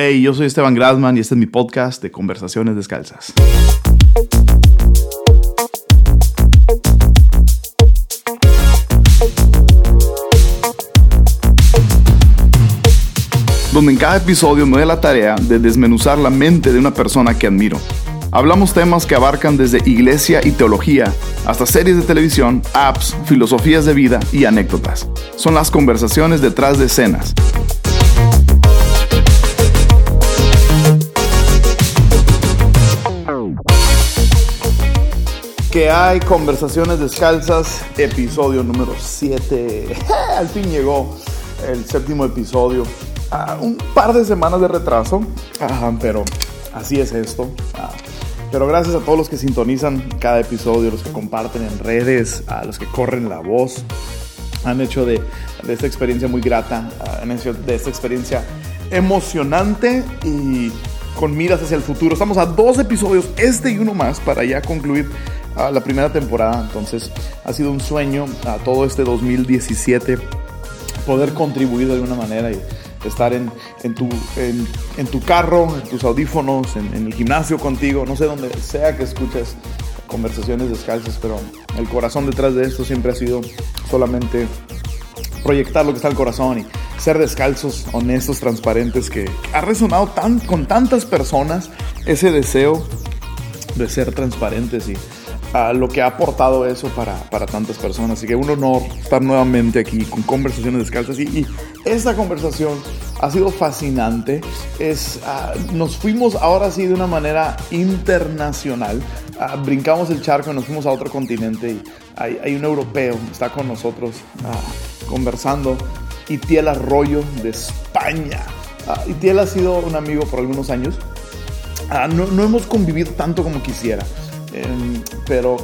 Hey, yo soy Esteban Grasman y este es mi podcast de Conversaciones Descalzas. Donde en cada episodio me doy la tarea de desmenuzar la mente de una persona que admiro. Hablamos temas que abarcan desde iglesia y teología hasta series de televisión, apps, filosofías de vida y anécdotas. Son las conversaciones detrás de escenas que hay conversaciones descalzas, episodio número 7. Al fin llegó el séptimo episodio. Ah, un par de semanas de retraso, pero así es esto. Ah, pero gracias a todos los que sintonizan cada episodio, los que comparten en redes, a los que corren la voz. Han hecho de, esta experiencia muy grata, ah, han hecho de esta experiencia emocionante y con miras hacia el futuro. Estamos a dos episodios, este y uno más, para ya concluir la primera temporada. Entonces ha sido un sueño a todo este 2017 poder contribuir de alguna manera y estar en, en, tu, en, tu carro, en tus audífonos, en, el gimnasio contigo, no sé dónde sea que escuches conversaciones descalzas, pero el corazón detrás de esto siempre ha sido solamente proyectar lo que está en el corazón y ser descalzos, honestos, transparentes, que ha resonado tan, con tantas personas ese deseo de ser transparentes y a lo que ha aportado eso para, para, tantas personas. Así que un honor estar nuevamente aquí con conversaciones descalzas. Y, y esta conversación ha sido fascinante. Es, ah, nos fuimos ahora sí de una manera internacional. Ah, brincamos el charco y nos fuimos a otro continente. Y hay, hay un europeo, está con nosotros uh, conversando. Itiel Arroyo de España. Itiel ha sido un amigo por algunos años. no, no hemos convivido tanto como quisiera. Em, pero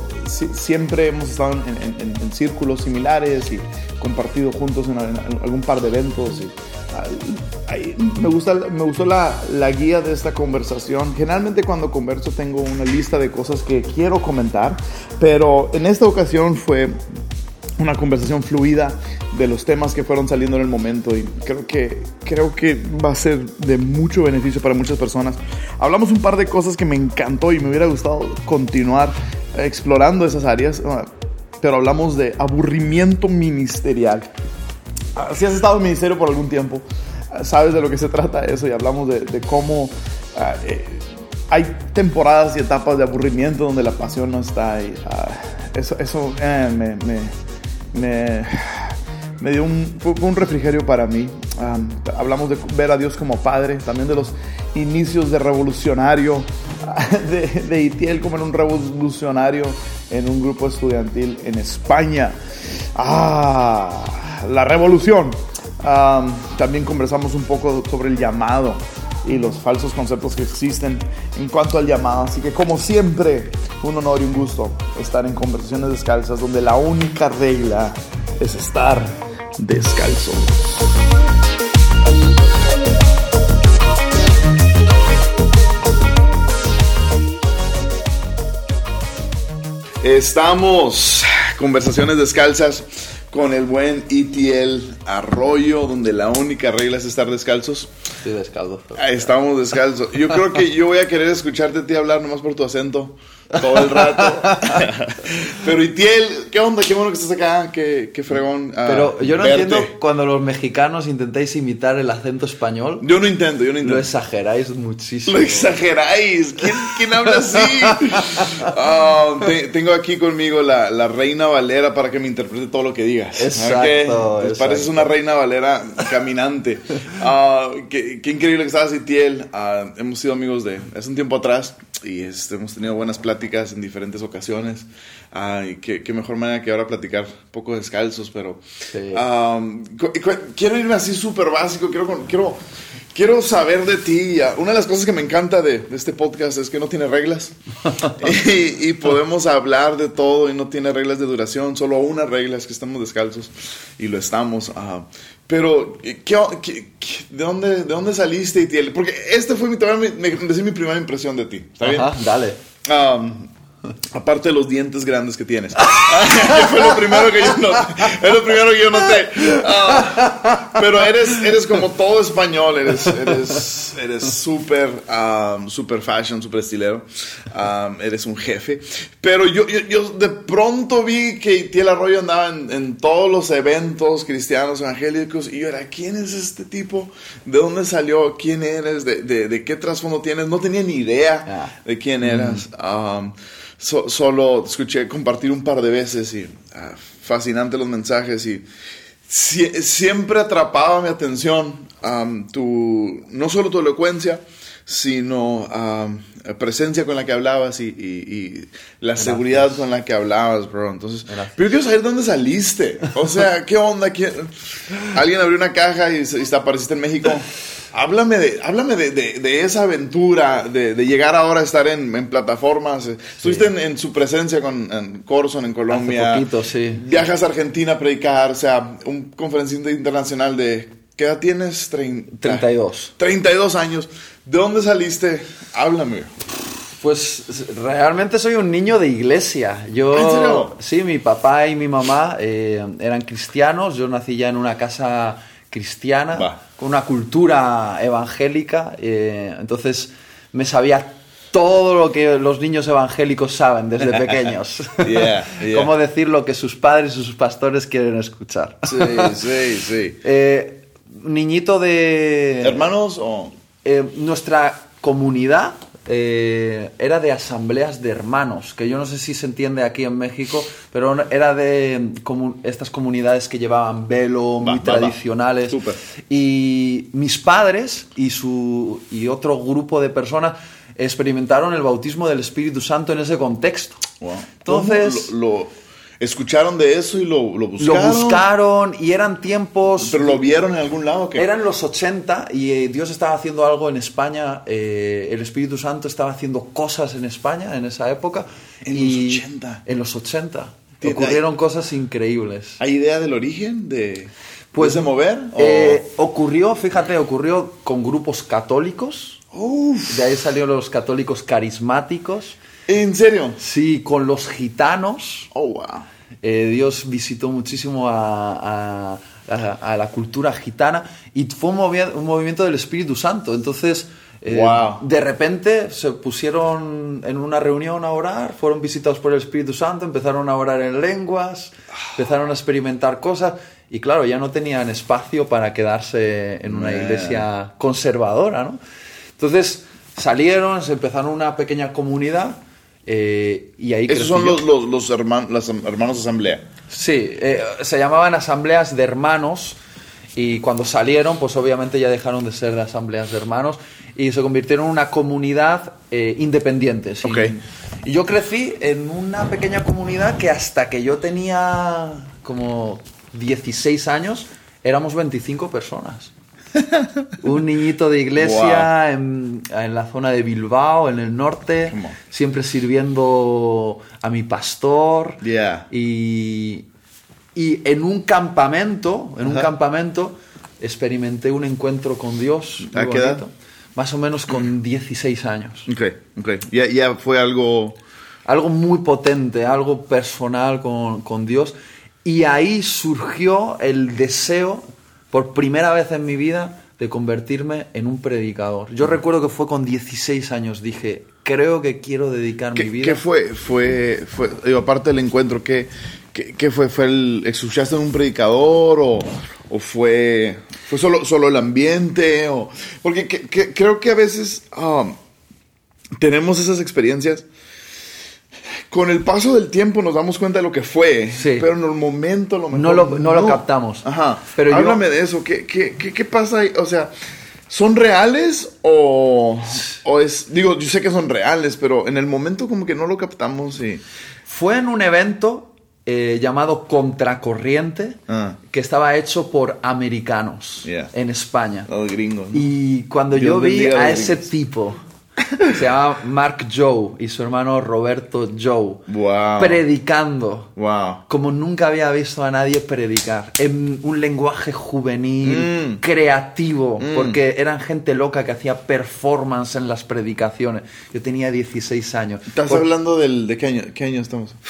siempre hemos estado en, círculos similares y compartido juntos en, algún par de eventos. Y, me, gusta, me gustó la, la, guía de esta conversación. Generalmente cuando converso tengo una lista de cosas que quiero comentar, pero en esta ocasión fue una conversación fluida de los temas que fueron saliendo en el momento y creo que, creo que va a ser de mucho beneficio para muchas personas. Hablamos un par de cosas que me encantó y me hubiera gustado continuar explorando esas áreas, ah, pero hablamos de aburrimiento ministerial. Ah, si has estado en ministerio por algún tiempo, ah, sabes de lo que se trata eso y hablamos de, cómo eh, hay temporadas y etapas de aburrimiento donde la pasión no está y eso, eso eh, me, me me, me dio un, un refrigerio para mí. hablamos de ver a Dios como Padre, también de los inicios de revolucionario, de, Itiel como en un revolucionario en un grupo estudiantil en España. Ah, la revolución. también conversamos un poco sobre el llamado y los falsos conceptos que existen en cuanto al llamado. Así que como siempre, un honor y un gusto estar en conversaciones descalzas donde la única regla es estar descalzo. Estamos, conversaciones descalzas con el buen ETL Arroyo, donde la única regla es estar descalzos. Estoy descalzo. estamos descalzos. Yo creo que yo voy a querer escucharte a ti hablar nomás por tu acento todo el rato. Pero Itiel, ¿qué onda? Qué bueno que estás acá, qué, qué fregón. Ah, Pero yo no entiendo cuando los mexicanos intentáis imitar el acento español. Yo no intento, yo no intento. Lo exageráis muchísimo. Lo exageráis. ¿Quién, quién habla así? Ah, tengo aquí conmigo la, la, reina Valera para que me interprete todo lo que digas. Exacto. Pues pareces una reina Valera caminante. Ah, qué, qué, increíble que estás, Itiel. hemos sido amigos de hace un tiempo atrás y este, hemos tenido buenas pláticas en diferentes ocasiones. Ay, qué, qué, mejor manera que ahora platicar un poco descalzos, pero quiero irme así súper básico, quiero, quiero, quiero saber de ti. Una de las cosas que me encanta de, este podcast es que no tiene reglas y, podemos hablar de todo y no tiene reglas de duración, solo una regla es que estamos descalzos y lo estamos. Pero, ¿qué, de, dónde, ¿de dónde saliste? Porque este fue mi, me, mi primera impresión de ti. ¿Está bien? dale. Aparte de los dientes grandes que tienes. fue lo primero que yo noté. Es lo primero que yo noté. Ah, pero eres, eres como todo español. Eres eres eres súper um, super fashion, súper estilero. Um, eres un jefe. Pero yo, yo, yo, de pronto vi que Tiel Arroyo andaba en, en, todos los eventos cristianos evangélicos. Y yo era, ¿quién es este tipo? ¿De dónde salió? ¿Quién eres? ¿De, de, de qué trasfondo tienes? No tenía ni idea de quién eras. Um, solo escuché compartir un par de veces y ah, fascinante los mensajes y siempre atrapaba mi atención tu, no solo tu elocuencia, sino la presencia con la que hablabas y, la seguridad con la que hablabas, bro. Entonces, pero quiero saber dónde saliste. O sea, ¿qué onda? ¿Alguien abrió una caja y, y apareciste en México? Háblame de, háblame de, de, esa aventura, de, llegar ahora a estar en, en plataformas. Estuviste en, su presencia con en Corson en Colombia. Hace poquito, sí. Viajas a Argentina a predicar, o sea, un conferencista internacional de... ¿Qué edad tienes? 32. 32 años. ¿De dónde saliste? Háblame. Pues realmente soy un niño de iglesia. Yo, sí, mi papá y mi mamá eh, eran cristianos. Yo nací ya en una casa cristiana, con una cultura evangélica. Eh, entonces me sabía todo lo que los niños evangélicos saben desde pequeños. Cómo decir lo que sus padres y sus pastores quieren escuchar. Sí, sí, sí. Eh, niñito de... ¿Hermanos o...? Eh, nuestra comunidad eh, era de asambleas de hermanos, que yo no sé si se entiende aquí en México, pero era de estas comunidades que llevaban velo, muy tradicionales. Y mis padres y, su, y otro grupo de personas experimentaron el bautismo del Espíritu Santo en ese contexto. Entonces... lo escucharon de eso y lo, buscaron. Lo buscaron y eran tiempos... ¿Pero lo vieron en algún lado? Eran los 80 y eh, Dios estaba haciendo algo en España, eh, el Espíritu Santo estaba haciendo cosas en España en esa época. En los 80. En los 80. Ocurrieron cosas increíbles. ¿Hay idea del origen de... Pues, de mover? Eh, ocurrió, fíjate, ocurrió con grupos católicos. De ahí salieron los católicos carismáticos. ¿En serio? Sí, con los gitanos. Oh, wow. Eh, Dios visitó muchísimo a, la cultura gitana y fue un, movimiento del Espíritu Santo. Entonces, eh, de repente se pusieron en una reunión a orar, fueron visitados por el Espíritu Santo, empezaron a orar en lenguas, empezaron a experimentar cosas y claro, ya no tenían espacio para quedarse en una iglesia conservadora, ¿no? Entonces salieron, se empezaron una pequeña comunidad eh, y ahí Esos son los, los, los hermanos de asamblea. Sí, eh, se llamaban asambleas de hermanos y cuando salieron, pues obviamente ya dejaron de ser asambleas de hermanos y se convirtieron en una comunidad eh, independiente. Y yo crecí en una pequeña comunidad que hasta que yo tenía como 16 años éramos 25 personas. un niñito de iglesia en, la zona de Bilbao, en el norte, siempre sirviendo a mi pastor. Y, y en un campamento, en un campamento, experimenté un encuentro con Dios. ¿A qué edad? Más o menos con 16 años. Ok, ok. Ya, fue algo... Algo muy potente, algo personal con, con Dios. Y ahí surgió el deseo por primera vez en mi vida de convertirme en un predicador. Yo recuerdo que fue con 16 años, dije, creo que quiero dedicar mi vida. ¿Qué fue? fue, fue aparte del encuentro, ¿qué, qué, fue? ¿Fue el, ¿Escuchaste en un predicador o, o, fue, fue solo, solo el ambiente? O, porque creo que a veces um, tenemos esas experiencias con el paso del tiempo nos damos cuenta de lo que fue, pero en el momento lo no lo, no, lo captamos. Ajá. Pero Háblame de eso. ¿Qué, qué, qué, pasa ahí? O sea, ¿son reales o, o, es... Digo, yo sé que son reales, pero en el momento como que no lo captamos y... Fue en un evento eh, llamado Contracorriente, ah. que estaba hecho por americanos en España. Los gringos. Y cuando yo vi a ese tipo se llama Mark Joe y su hermano Roberto Joe. Wow. Predicando. Wow. Como nunca había visto a nadie predicar. En un lenguaje juvenil, Mm. creativo. Mm. Porque eran gente loca que hacía performance en las predicaciones. Yo tenía 16 años. ¿Estás Por- hablando del, de qué año, qué año estamos?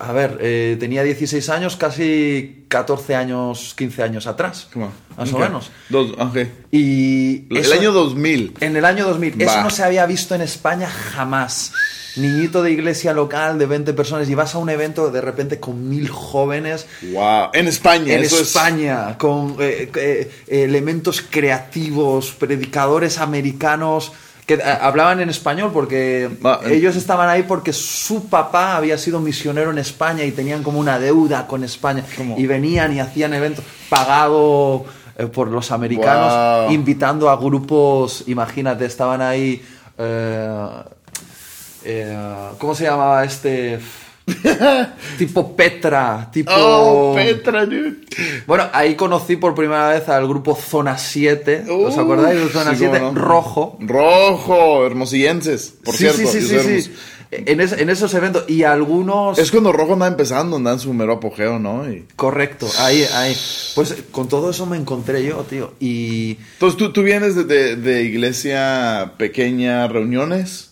A ver, eh, tenía 16 años, casi 14 años, 15 años atrás. Come on. Más o Ok. menos. Dos, ok. Y El eso- año 2000. En el año 2000. Eso no se había visto en España jamás. Niñito de iglesia local de 20 personas y vas a un evento de repente con mil jóvenes Wow. En España. en eso es- España, con eh, eh, elementos creativos, predicadores americanos que eh, hablaban en español porque ellos estaban ahí porque su papá había sido misionero en España y tenían como una deuda con España ¿Cómo? y venían y hacían eventos pagado eh, por los americanos Wow. invitando a grupos, imagínate, estaban ahí eh, eh, ¿cómo se llamaba este? tipo Petra, tipo... Oh, Petra, dude. Bueno, ahí conocí por primera vez al grupo Zona 7. ¿Os acordáis de Zona sí, 7? cómo no. Rojo. Rojo, hermosillenses, por sí, cierto. sí, sí, sí, sí. En, es- en esos eventos. Y algunos... Es cuando Rojo anda empezando, anda en su mero apogeo, ¿no? Y- Correcto, ahí, ahí. Pues con todo eso me encontré yo, tío. Y Entonces, ¿tú, tú vienes de, de- de iglesia pequeña, reuniones,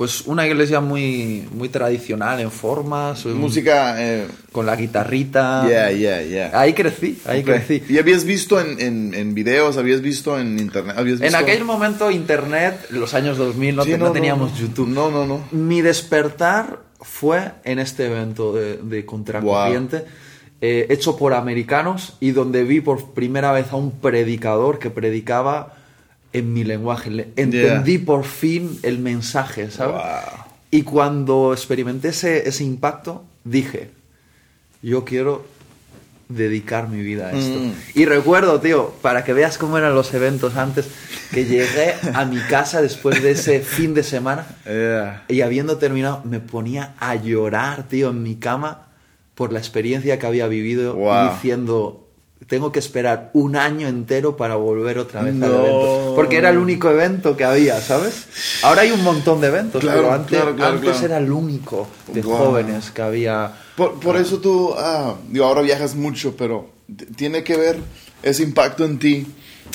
pues una iglesia muy, muy tradicional en formas. un- música... Eh, Con la guitarrita. yeah, yeah, yeah. Ahí crecí, ahí Ok. crecí. ¿Y habías visto en, en, en videos, habías visto en internet? ¿Habías En visto? aquel momento internet, los años 2000, no, Sí, te- no no, teníamos no. YouTube. No, no, no. Mi despertar fue en este evento de, de contracorriente, eh, hecho por americanos y donde vi por primera vez a un predicador que predicaba en mi lenguaje. Le- Entendí por fin el mensaje, ¿sabes? Wow. Y cuando experimenté ese, ese impacto, dije, yo quiero dedicar mi vida a esto. Mm. Y recuerdo, tío, para que veas cómo eran los eventos antes, que llegué a mi casa después de ese fin de semana Yeah. y habiendo terminado, me ponía a llorar, tío, en mi cama por la experiencia que había vivido Wow. diciendo, tengo que esperar un año entero para volver otra vez No. al evento. Porque era el único evento que había, ¿sabes? Ahora hay un montón de eventos, Claro, pero antes, claro, claro, antes era el único de Wow. jóvenes que había. Por, por eso tú, ah, digo, ahora viajas mucho, pero tiene que ver ese impacto en ti,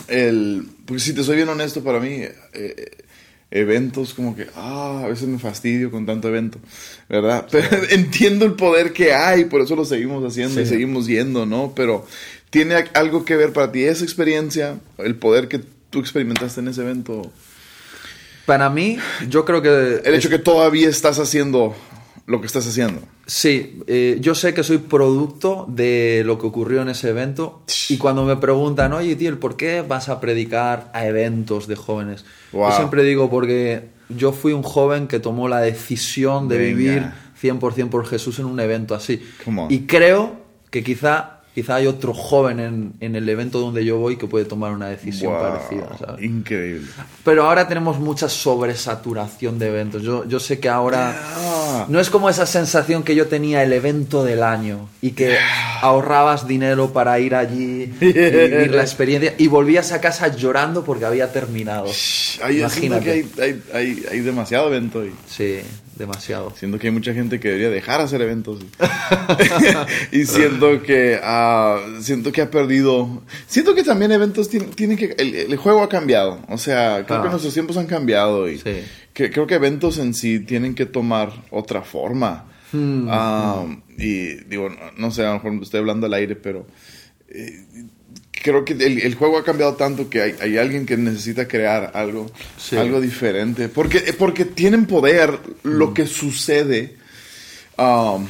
el, porque si te soy bien honesto, para mí, eh, eventos como que, ah, a veces me fastidio con tanto evento, ¿verdad? Pero entiendo el poder que hay, por eso lo seguimos haciendo y Sí. seguimos yendo, ¿no? Pero tiene algo que ver para ti esa experiencia, el poder que tú experimentaste en ese evento, Para mí, yo creo que... el hecho que todavía estás haciendo lo que estás haciendo. Sí, eh, yo sé que soy producto de lo que ocurrió en ese evento y cuando me preguntan, oye, tío, ¿por qué vas a predicar a eventos de jóvenes? Wow. Yo siempre digo porque yo fui un joven que tomó la decisión de Venga. vivir 100% por Jesús en un evento así. Y creo que quizá, quizá hay otro joven en, en el evento donde yo voy que puede tomar una decisión Wow, parecida, ¿sabes? Increíble. Pero ahora tenemos mucha sobresaturación de eventos. Yo, yo sé que ahora Ah. no es como esa sensación que yo tenía el evento del año y que ahorrabas dinero para ir allí y vivir la experiencia y volvías a casa llorando porque había terminado. Siento Imagínate. que hay, hay, hay, hay demasiado evento y Sí, demasiado. siento que hay mucha gente que debería dejar hacer eventos y, siento que ah, siento que ha perdido siento que también eventos tienen, tienen que el, el juego ha cambiado o sea creo Ah. que nuestros tiempos han cambiado y Sí. que, creo que eventos en sí tienen que tomar otra forma Hmm, Ah, y digo no, no sé a lo mejor estoy hablando al aire pero creo que el, el juego ha cambiado tanto que hay, hay alguien que necesita crear algo, Sí. algo diferente. Porque, porque tienen poder lo que sucede um,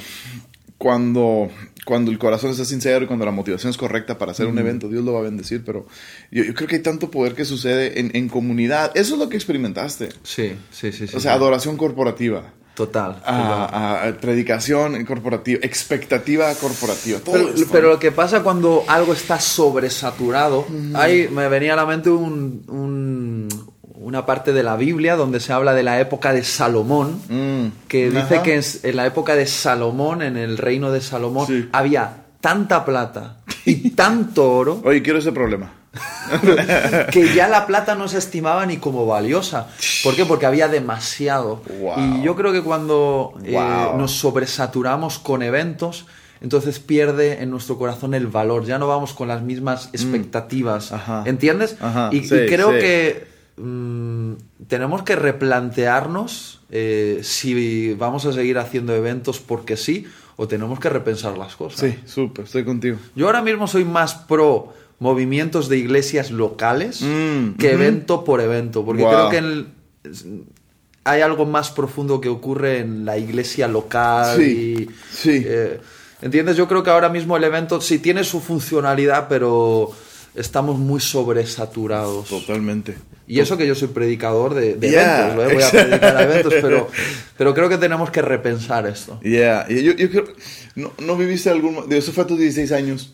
cuando, cuando el corazón está sincero y cuando la motivación es correcta para hacer un evento. Dios lo va a bendecir, pero yo, yo creo que hay tanto poder que sucede en, en comunidad. Eso es lo que experimentaste. Sí, sí, sí. sí o sea, sí. adoración corporativa. Total. total. a- a- predicación corporativa, expectativa corporativa. todo Pero, esto. pero lo que pasa cuando algo está sobresaturado, ahí me venía a la mente un- un- una parte de la Biblia donde se habla de la época de Salomón, Mm. que dice que en la época de Salomón, en el reino de Salomón, Sí. había tanta plata y tanto oro. Oye, quiero ese problema. que ya la plata no se estimaba ni como valiosa. ¿Por qué? Porque había demasiado. Wow. Y yo creo que cuando eh, nos sobresaturamos con eventos, entonces pierde en nuestro corazón el valor. Ya no vamos con las mismas expectativas. Mm. Ajá. ¿Entiendes? Ajá, Y, creo sí. que mm, tenemos que replantearnos eh, si vamos a seguir haciendo eventos porque sí o tenemos que repensar las cosas. Sí, súper, estoy contigo. Yo ahora mismo soy más pro movimientos de iglesias locales Mm, que evento por evento, porque Wow. creo que el- hay algo más profundo que ocurre en la iglesia local. Sí, y, sí. eh, ¿Entiendes? Yo creo que ahora mismo el evento sí tiene su funcionalidad, pero estamos muy sobresaturados. Totalmente. Y eso que yo soy predicador de, de Yeah, eventos, ¿eh? voy a predicar a eventos, pero, pero creo que tenemos que repensar esto. Yeah, y yo, yo creo, no, no viviste algún, eso fue a tus 16 años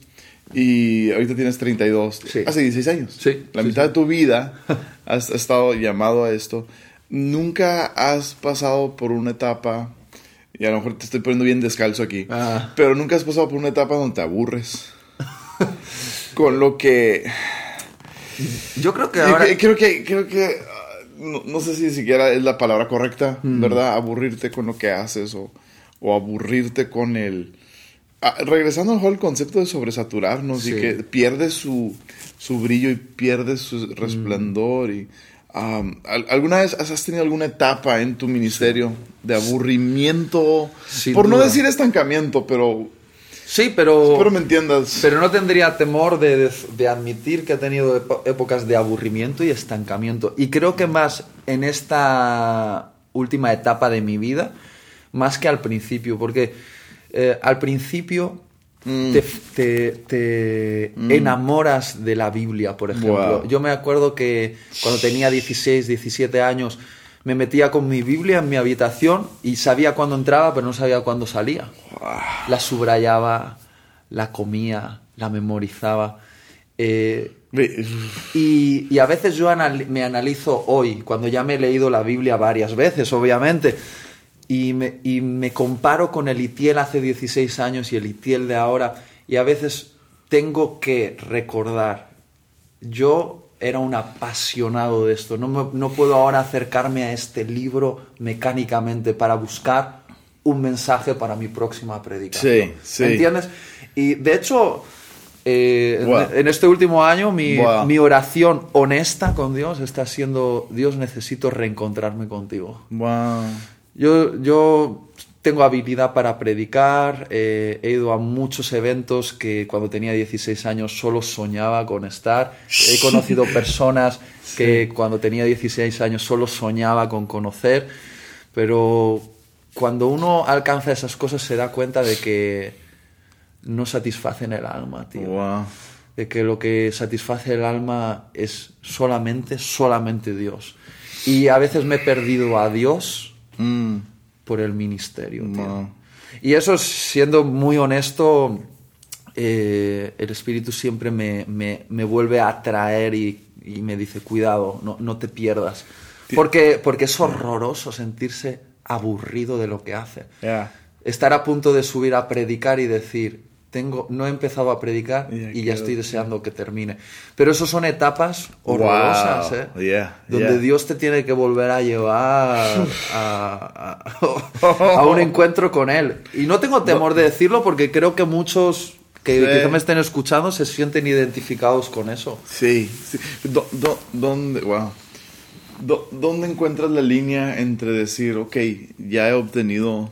y ahorita tienes 32, Sí. hace 16 años. Sí, La sí, mitad sí. de tu vida has estado llamado a esto. Nunca has pasado por una etapa, y a lo mejor te estoy poniendo bien descalzo aquí, Ah. pero nunca has pasado por una etapa donde te aburres. Con lo que... Yo creo que y ahora... creo que, creo que ah, no, no sé si siquiera es la palabra correcta, Mm. ¿verdad? Aburrirte con lo que haces o, o aburrirte con el... ah, regresando al concepto de sobresaturarnos y Sí. que pierde su, su brillo y pierde su resplandor y... um, ¿al- ¿Alguna vez has tenido alguna etapa en tu ministerio de aburrimiento? Sin Por no decir estancamiento, pero Sí, pero... espero me entiendas. Pero no tendría temor de, de- de admitir que ha tenido epo- épocas de aburrimiento y estancamiento. Y creo que más en esta última etapa de mi vida, más que al principio, porque eh, al principio Mm. te, te- te enamoras de la Biblia, por ejemplo. Wow. Yo me acuerdo que cuando tenía 16, 17 años, me metía con mi Biblia en mi habitación y sabía cuándo entraba, pero no sabía cuándo salía la subrayaba, la comía, la memorizaba. Eh, y, y a veces yo anal- me analizo hoy, cuando ya me he leído la Biblia varias veces, obviamente, y me, y me comparo con el Itiel hace 16 años y el Itiel de ahora, y a veces tengo que recordar, yo era un apasionado de esto, no, me- no puedo ahora acercarme a este libro mecánicamente para buscar un mensaje para mi próxima predicación. Sí, sí. ¿Entiendes? Y de hecho, eh, en- este último año mi, Wow. mi oración honesta con Dios está siendo, Dios necesito reencontrarme contigo. Wow. Yo, yo tengo habilidad para predicar, eh, he ido a muchos eventos que cuando tenía 16 años solo soñaba con estar. He conocido personas que cuando tenía 16 años solo soñaba con conocer, pero cuando uno alcanza esas cosas se da cuenta de que no satisfacen el alma, tío Wow. de que lo que satisface el alma es solamente, solamente Dios. Y a veces me he perdido a Dios Mm. Por el ministerio. tío. Y eso, siendo muy honesto, eh, el Espíritu siempre me, me- me vuelve a atraer y, y me dice, cuidado, no, no te pierdas. Porque, porque es horroroso sentirse aburrido de lo que hace. Yeah. Estar a punto de subir a predicar y decir, tengo, no he empezado a predicar y ya estoy deseando que termine. Pero eso son etapas horrorosas, Wow. ¿eh? Yeah, Donde. Dios te tiene que volver a llevar a, a- a un encuentro con Él. Y no tengo temor de decirlo porque creo que muchos que Sí. quizá me estén escuchando se sienten identificados con eso. Sí, sí. Do- do- ¿Dónde, wow. Do- ¿Dónde encuentras la línea entre decir, ok, ya he obtenido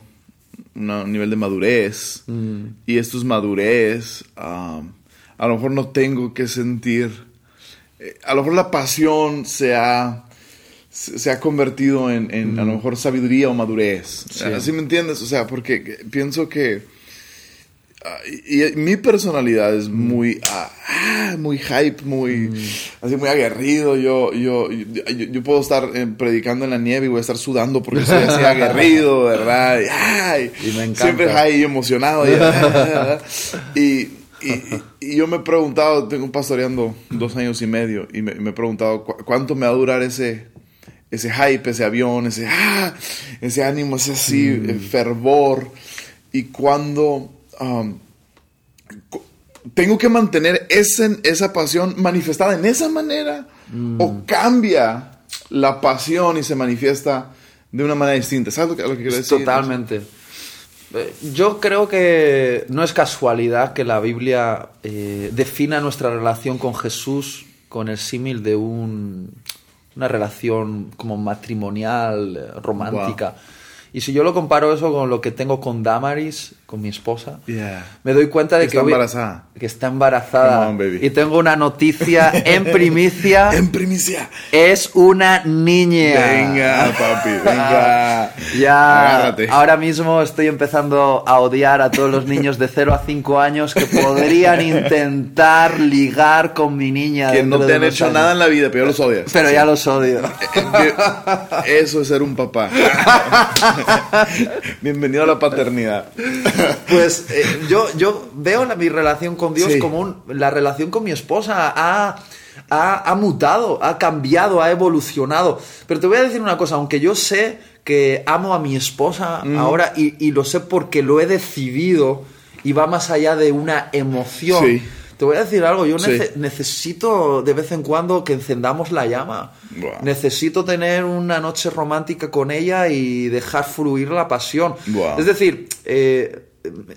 una- un nivel de madurez y esto es madurez? um, a lo mejor no tengo que sentir, eh, a lo mejor la pasión se ha, se se ha convertido en, en, a lo mejor sabiduría o madurez. Sí. ¿Así me entiendes? O sea, porque que- pienso que... Ah, y, y mi personalidad es muy, ah, ah, muy hype, muy, así muy aguerrido. Yo, yo, yo, yo puedo estar eh, predicando en la nieve y voy a estar sudando porque soy así aguerrido, ¿verdad? Y, ay, Y me encanta. Siempre high y emocionado. Y, y, y- yo me he preguntado, tengo pastoreando dos años y medio, y me, me he preguntado cu- cuánto me va a durar ese, ese hype, ese avión, ese, ah, ese ánimo, ese así, eh, fervor. Y cuando, um, tengo que mantener ese- esa pasión manifestada en esa manera Mm. o cambia la pasión y se manifiesta de una manera distinta. ¿Sabes lo que, lo que quiero decir? Totalmente. Eh, Yo creo que no es casualidad que la Biblia eh, defina nuestra relación con Jesús con el símil de un- una relación como matrimonial, eh, romántica. Y si yo lo comparo eso con lo que tengo con Damaris, con mi esposa, Yeah. me doy cuenta de Que que, está embarazada. que está embarazada. On, baby. Y tengo una noticia en primicia. En primicia. Es una niña. Venga, papi, venga. Ya, Agárrate. ahora mismo estoy empezando a odiar a todos los niños de 0 a 5 años que podrían intentar ligar con mi niña. que no te han hecho años. nada en la vida, pero ya los odias. Pero ya los odio. Que- Eso es ser un papá. Bienvenido a la paternidad. Pues eh, yo, yo veo la- mi relación con Dios Sí. como un- la relación con mi esposa ha, ha, ha mutado, ha cambiado, ha evolucionado. Pero te voy a decir una cosa, aunque yo sé que amo a mi esposa ahora y, y lo sé porque lo he decidido y va más allá de una emoción. Sí. Te voy a decir algo, yo Sí. necesito de vez en cuando que encendamos la llama. Buah. Necesito tener una noche romántica con ella y dejar fluir la pasión. Buah. Es decir, eh,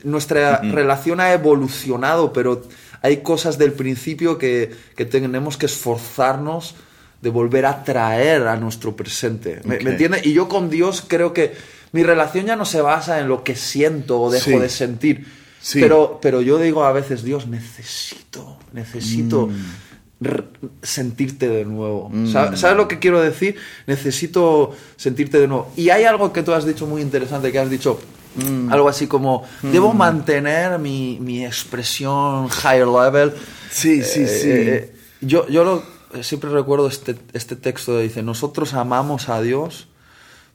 nuestra relación ha evolucionado, pero hay cosas del principio que, que tenemos que esforzarnos de volver a traer a nuestro presente. ¿Me, entiendes? Y yo con Dios creo que mi relación ya no se basa en lo que siento o dejo Sí. de sentir. Sí. Pero, pero yo digo a veces, Dios, necesito, necesito Mm. sentirte de nuevo. ¿Sabes, ¿Sabes lo que quiero decir? Necesito sentirte de nuevo. Y hay algo que tú has dicho muy interesante, que has dicho Mm. algo así como, debo mantener mi, mi expresión higher level. Sí, sí, Eh, sí. eh, yo yo lo- eh, siempre recuerdo este, este texto que dice, nosotros amamos a Dios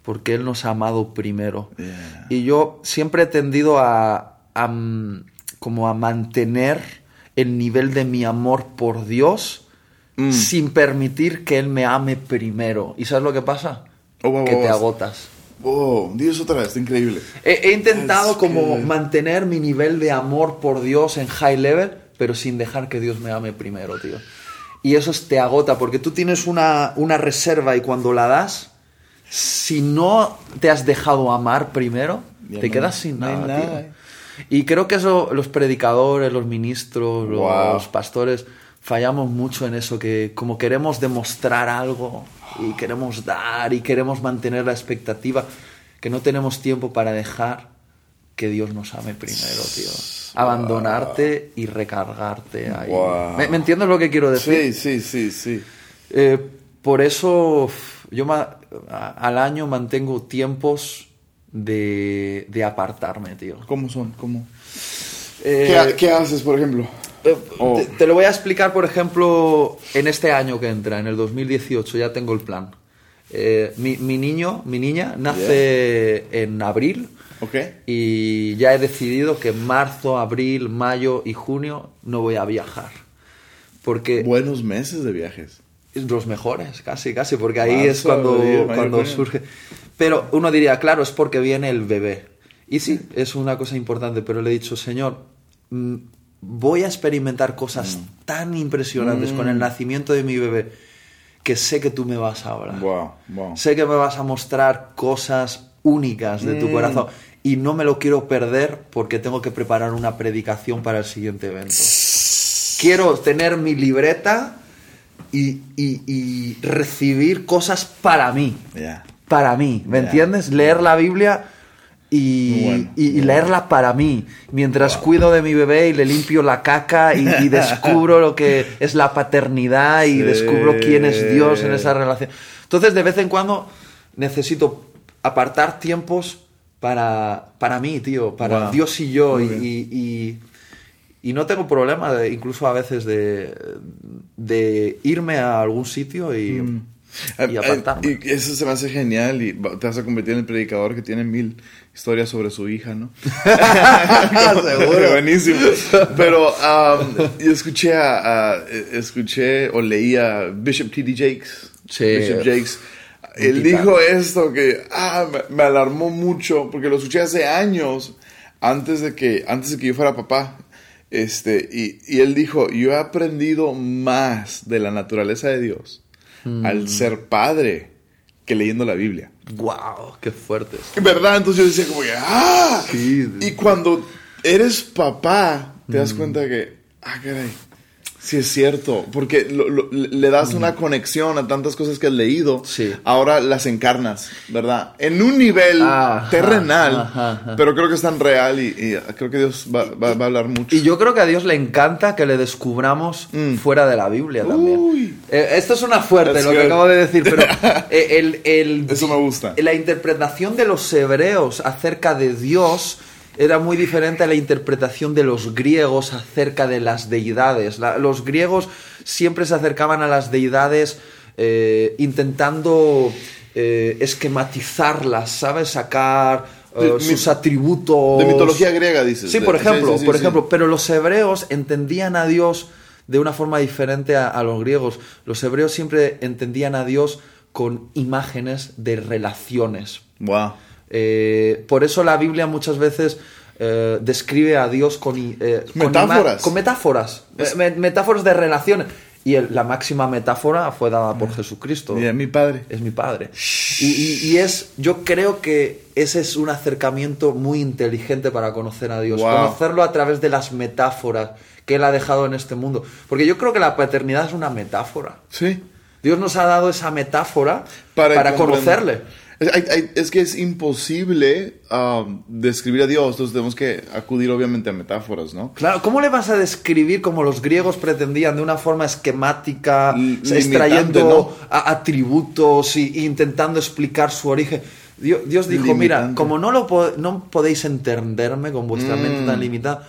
porque Él nos ha amado primero. Yeah. Y yo siempre he tendido a, a, mm, como a mantener el nivel de mi amor por Dios Mm. sin permitir que Él me ame primero. ¿Y sabes lo que pasa? Oh, wow, que wow, te wow. agotas. Oh, Dios otra vez, está increíble. He, he intentado como mantener mi nivel de amor por Dios en high level, pero sin dejar que Dios me ame primero, tío. Y eso es- te agota, porque tú tienes una, una reserva y cuando la das, si no te has dejado amar primero, Ya te no- quedas sin no nada, tío. Y creo que eso los predicadores, los ministros, Wow. los pastores, fallamos mucho en eso, que como queremos demostrar algo y queremos dar y queremos mantener la expectativa, que no tenemos tiempo para dejar que Dios nos ame primero, tío. Abandonarte y recargarte ahí. Wow. ¿Me, me entiendes lo que quiero decir? Sí, sí, sí, sí. Eh, por eso yo ma- al año mantengo tiempos de, de apartarme, tío. ¿Cómo son? ¿Cómo? Eh, ¿Qué, qué haces, por ejemplo? Eh, Oh. te, te lo voy a explicar, por ejemplo, en este año que entra, en el 2018, ya tengo el plan. Eh, mi, mi niño, mi niña, nace en abril ¿Ok? y ya he decidido que marzo, abril, mayo y junio no voy a viajar. Porque Buenos meses de viajes. los mejores, casi, casi, porque ahí Marzo, es cuando, surge. Pero uno diría, claro, es porque viene el bebé. Y sí, es una cosa importante, pero le he dicho, Señor, mm, voy a experimentar cosas Mm. tan impresionantes con el nacimiento de mi bebé que sé que tú me vas a hablar. Wow, wow. Sé que me vas a mostrar cosas únicas de Mm. tu corazón y no me lo quiero perder porque tengo que preparar una predicación para el siguiente evento. Quiero tener mi libreta y, y- y recibir cosas para mí. Para mí, ¿me entiendes? Leer la Biblia y, bueno, y- leerla para mí. Mientras cuido de mi bebé y le limpio la caca y, y descubro lo que es la paternidad y Sí. descubro quién es Dios en esa relación. Entonces, de vez en cuando necesito apartar tiempos para, para mí, tío, para Wow. Dios y yo. Y, no tengo problema, de- incluso a veces, de, de irme a algún sitio y, y Ah, ah, apartarme. Y eso se me hace genial y te vas a convertir en el predicador que tiene mil historias sobre su hija, ¿no? Seguro. Buenísimo. Pero um, yo escuché a, a- escuché o leía Bishop T.D. Jakes. Sí. Bishop Jakes. Él dijo esto que ah, me, me alarmó mucho porque lo escuché hace años antes de que antes de que yo fuera papá Este, y, y él dijo, yo he aprendido más de la naturaleza de Dios al ser padre que leyendo la Biblia. ¡Wow! ¡Qué fuertes! ¿Verdad? Entonces yo decía como que, ¡ah! Sí. Y cuando eres papá, te das cuenta que, ah, caray, sí es cierto, porque lo- lo- le das una conexión a tantas cosas que has leído, Sí. ahora las encarnas, ¿verdad? En un nivel Ajá, terrenal, ajá, ajá. pero creo que es tan real y, y creo que Dios va, va- va a hablar mucho. Y yo creo que a Dios le encanta que le descubramos Mm. fuera de la Biblia también. Uy. Eh, esto es una fuerte That's lo que good. acabo de decir, pero eh, el, el- Eso me gusta. la interpretación de los hebreos acerca de Dios era muy diferente a la interpretación de los griegos acerca de las deidades. La- los griegos siempre se acercaban a las deidades eh, intentando eh, esquematizarlas, ¿sabes? Sacar eh, De mi- sus atributos. De mitología griega, dices. Sí, por ejemplo, sí, sí, por sí. ejemplo, pero los hebreos entendían a Dios de una forma diferente a, a los griegos. Los hebreos siempre entendían a Dios con imágenes de relaciones. Wow. Eh, por eso la Biblia muchas veces eh, describe a Dios con, eh, Metáforas. Con, metáforas. Es- me- metáforas de relaciones. Y el- la máxima metáfora fue dada por Jesucristo. Y a mi padre. Es mi padre. Y, y- y es, yo creo que ese es un acercamiento muy inteligente para conocer a Dios. Wow. Conocerlo a través de las metáforas que Él ha dejado en este mundo. Porque yo creo que la paternidad es una metáfora. Sí. Dios nos ha dado esa metáfora Para, conocerle. Es, que es imposible um, describir a Dios, entonces tenemos que acudir obviamente a metáforas, ¿no? Claro, ¿cómo le vas a describir como los griegos pretendían de una forma esquemática, L- extrayendo atributos y, y intentando explicar su origen? Dios, Dios dijo, mira, como no, lo po- no podéis entenderme con vuestra Mm. mente tan limitada,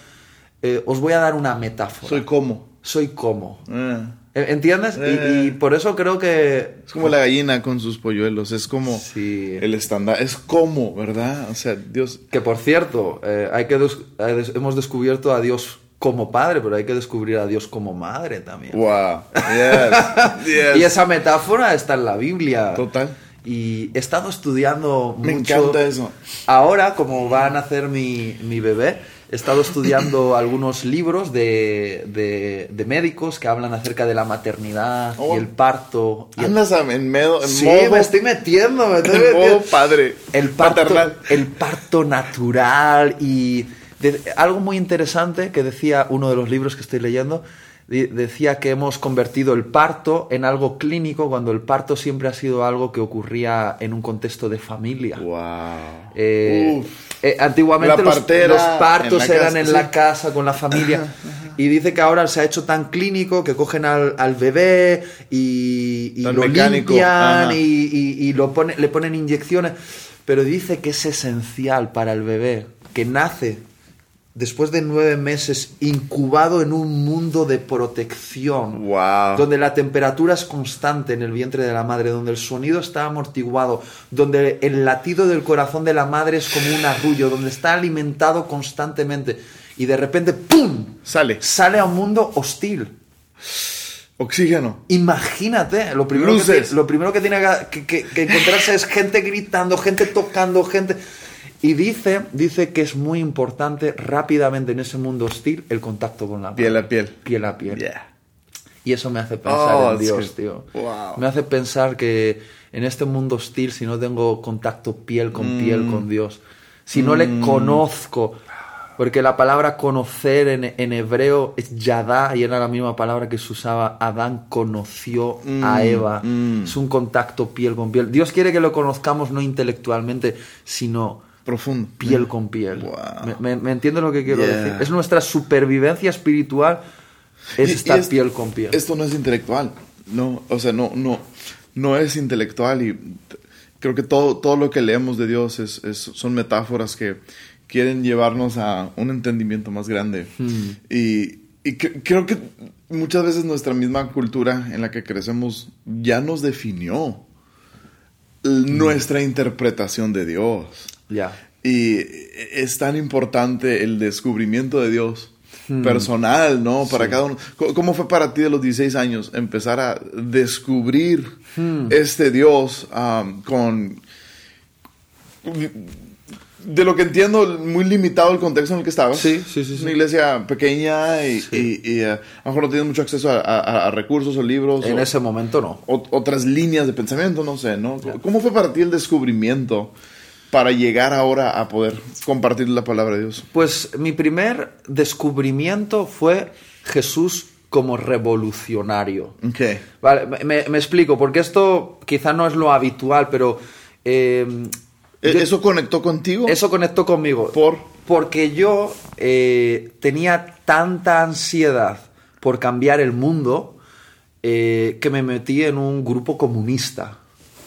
eh, os voy a dar una metáfora. Soy como. Soy como. Eh, ¿E- ¿Entiendes? Y- Eh. Y, por eso creo que... Es como la gallina con sus polluelos, es como Sí. el estándar, es como, ¿verdad? O sea, Dios... Que por cierto, eh, hay que des- eh, hemos descubierto a Dios como padre, pero hay que descubrir a Dios como madre también. Wow. Yes. yes. Y esa metáfora está en la Biblia. Total. Y he estado estudiando Me mucho. encanta eso. Ahora, como va a nacer mi, mi bebé, he estado estudiando algunos libros de, de- de médicos que hablan acerca de la maternidad Oh. y el parto. y Andas en, medio, en Sí, modo, me estoy metiendo, me estoy en metiendo. modo padre. El parto, paternal. el parto natural y de- algo muy interesante que decía uno de los libros que estoy leyendo, decía que hemos convertido el parto en algo clínico cuando el parto siempre ha sido algo que ocurría en un contexto de familia. Wow. Eh, eh, antiguamente los, partos en eran casa, en sí. la casa con la familia y dice que ahora se ha hecho tan clínico que cogen al, al bebé y, lo mecánico, limpian y, y- y lo pone- le ponen inyecciones pero dice que es esencial para el bebé que nace después de nueve meses incubado en un mundo de protección Wow. donde la temperatura es constante en el vientre de la madre, donde el sonido está amortiguado, donde el latido del corazón de la madre es como un arrullo, donde está alimentado constantemente y de repente ¡pum! Sale. sale a un mundo hostil. Oxígeno. Imagínate, lo primero, que, Luces. lo primero que tiene que, que- que encontrarse es gente gritando, gente tocando, gente... Y dice, dice que es muy importante rápidamente en ese mundo hostil el contacto con la madre. Piel a piel. Piel a piel. Yeah. Y eso me hace pensar Oh, en Dios, que- tío. wow. Me hace pensar que en este mundo hostil, si no tengo contacto piel con piel Mm. con Dios, si no le conozco, porque la palabra conocer en, en hebreo es yadá, y era la misma palabra que se usaba, Adán conoció a Mm, Eva. mm. Es un contacto piel con piel. Dios quiere que lo conozcamos no intelectualmente, sino Profundo. piel con piel. Wow. ¿Me, me, me entiendes lo que quiero Yeah. decir? Es nuestra supervivencia espiritual, es Y- y estar es- piel con piel. Esto no es intelectual. No, o sea, no, no, no es intelectual y creo que todo, todo lo que leemos de Dios es, es- son metáforas que quieren llevarnos a un entendimiento más grande. Hmm. Y, y cre- creo que muchas veces nuestra misma cultura en la que crecemos ya nos definió l- nuestra interpretación de Dios. Ya. Y es tan importante el descubrimiento de Dios personal, ¿no? Para cada uno. ¿Cómo fue para ti de los 16 años empezar a descubrir este Dios um, con... de lo que entiendo, muy limitado el contexto en el que estabas. Sí, sí, sí, sí. Una iglesia pequeña y, y- y, eh, a lo mejor no tienes mucho acceso a, a- a recursos o libros. En o, ese momento no. o- otras líneas de pensamiento, no sé, ¿no? ¿Cómo fue para ti el descubrimiento para llegar ahora a poder compartir la palabra de Dios? Pues mi primer descubrimiento fue Jesús como revolucionario. Ok. Vale, me, me explico, porque esto quizá no es lo habitual, pero eh, ¿E- yo- ¿Eso conectó contigo? eso conectó conmigo. ¿Por? Porque yo eh, tenía tanta ansiedad por cambiar el mundo eh, que me metí en un grupo comunista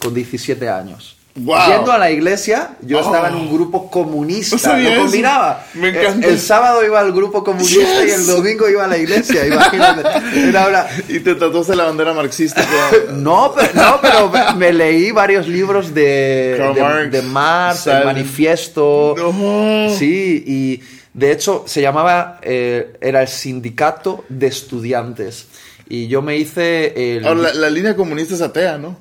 con 17 años. Guau. Yendo a la iglesia, yo Oh. estaba en un grupo comunista. No lo eso. combinaba. Me Eh, encanta. El, sábado iba al grupo comunista y el Yes. domingo iba a la iglesia. Imagínate. Era una- Y te tatuaste la bandera marxista. pero- no, pero, no, pero me- leí varios libros de, Karl de, Marx, de Marx, el manifiesto. No. Sí, y de hecho se llamaba, eh, era el sindicato de estudiantes. Y yo me hice el... Ahora, la, la línea comunista es atea, ¿no?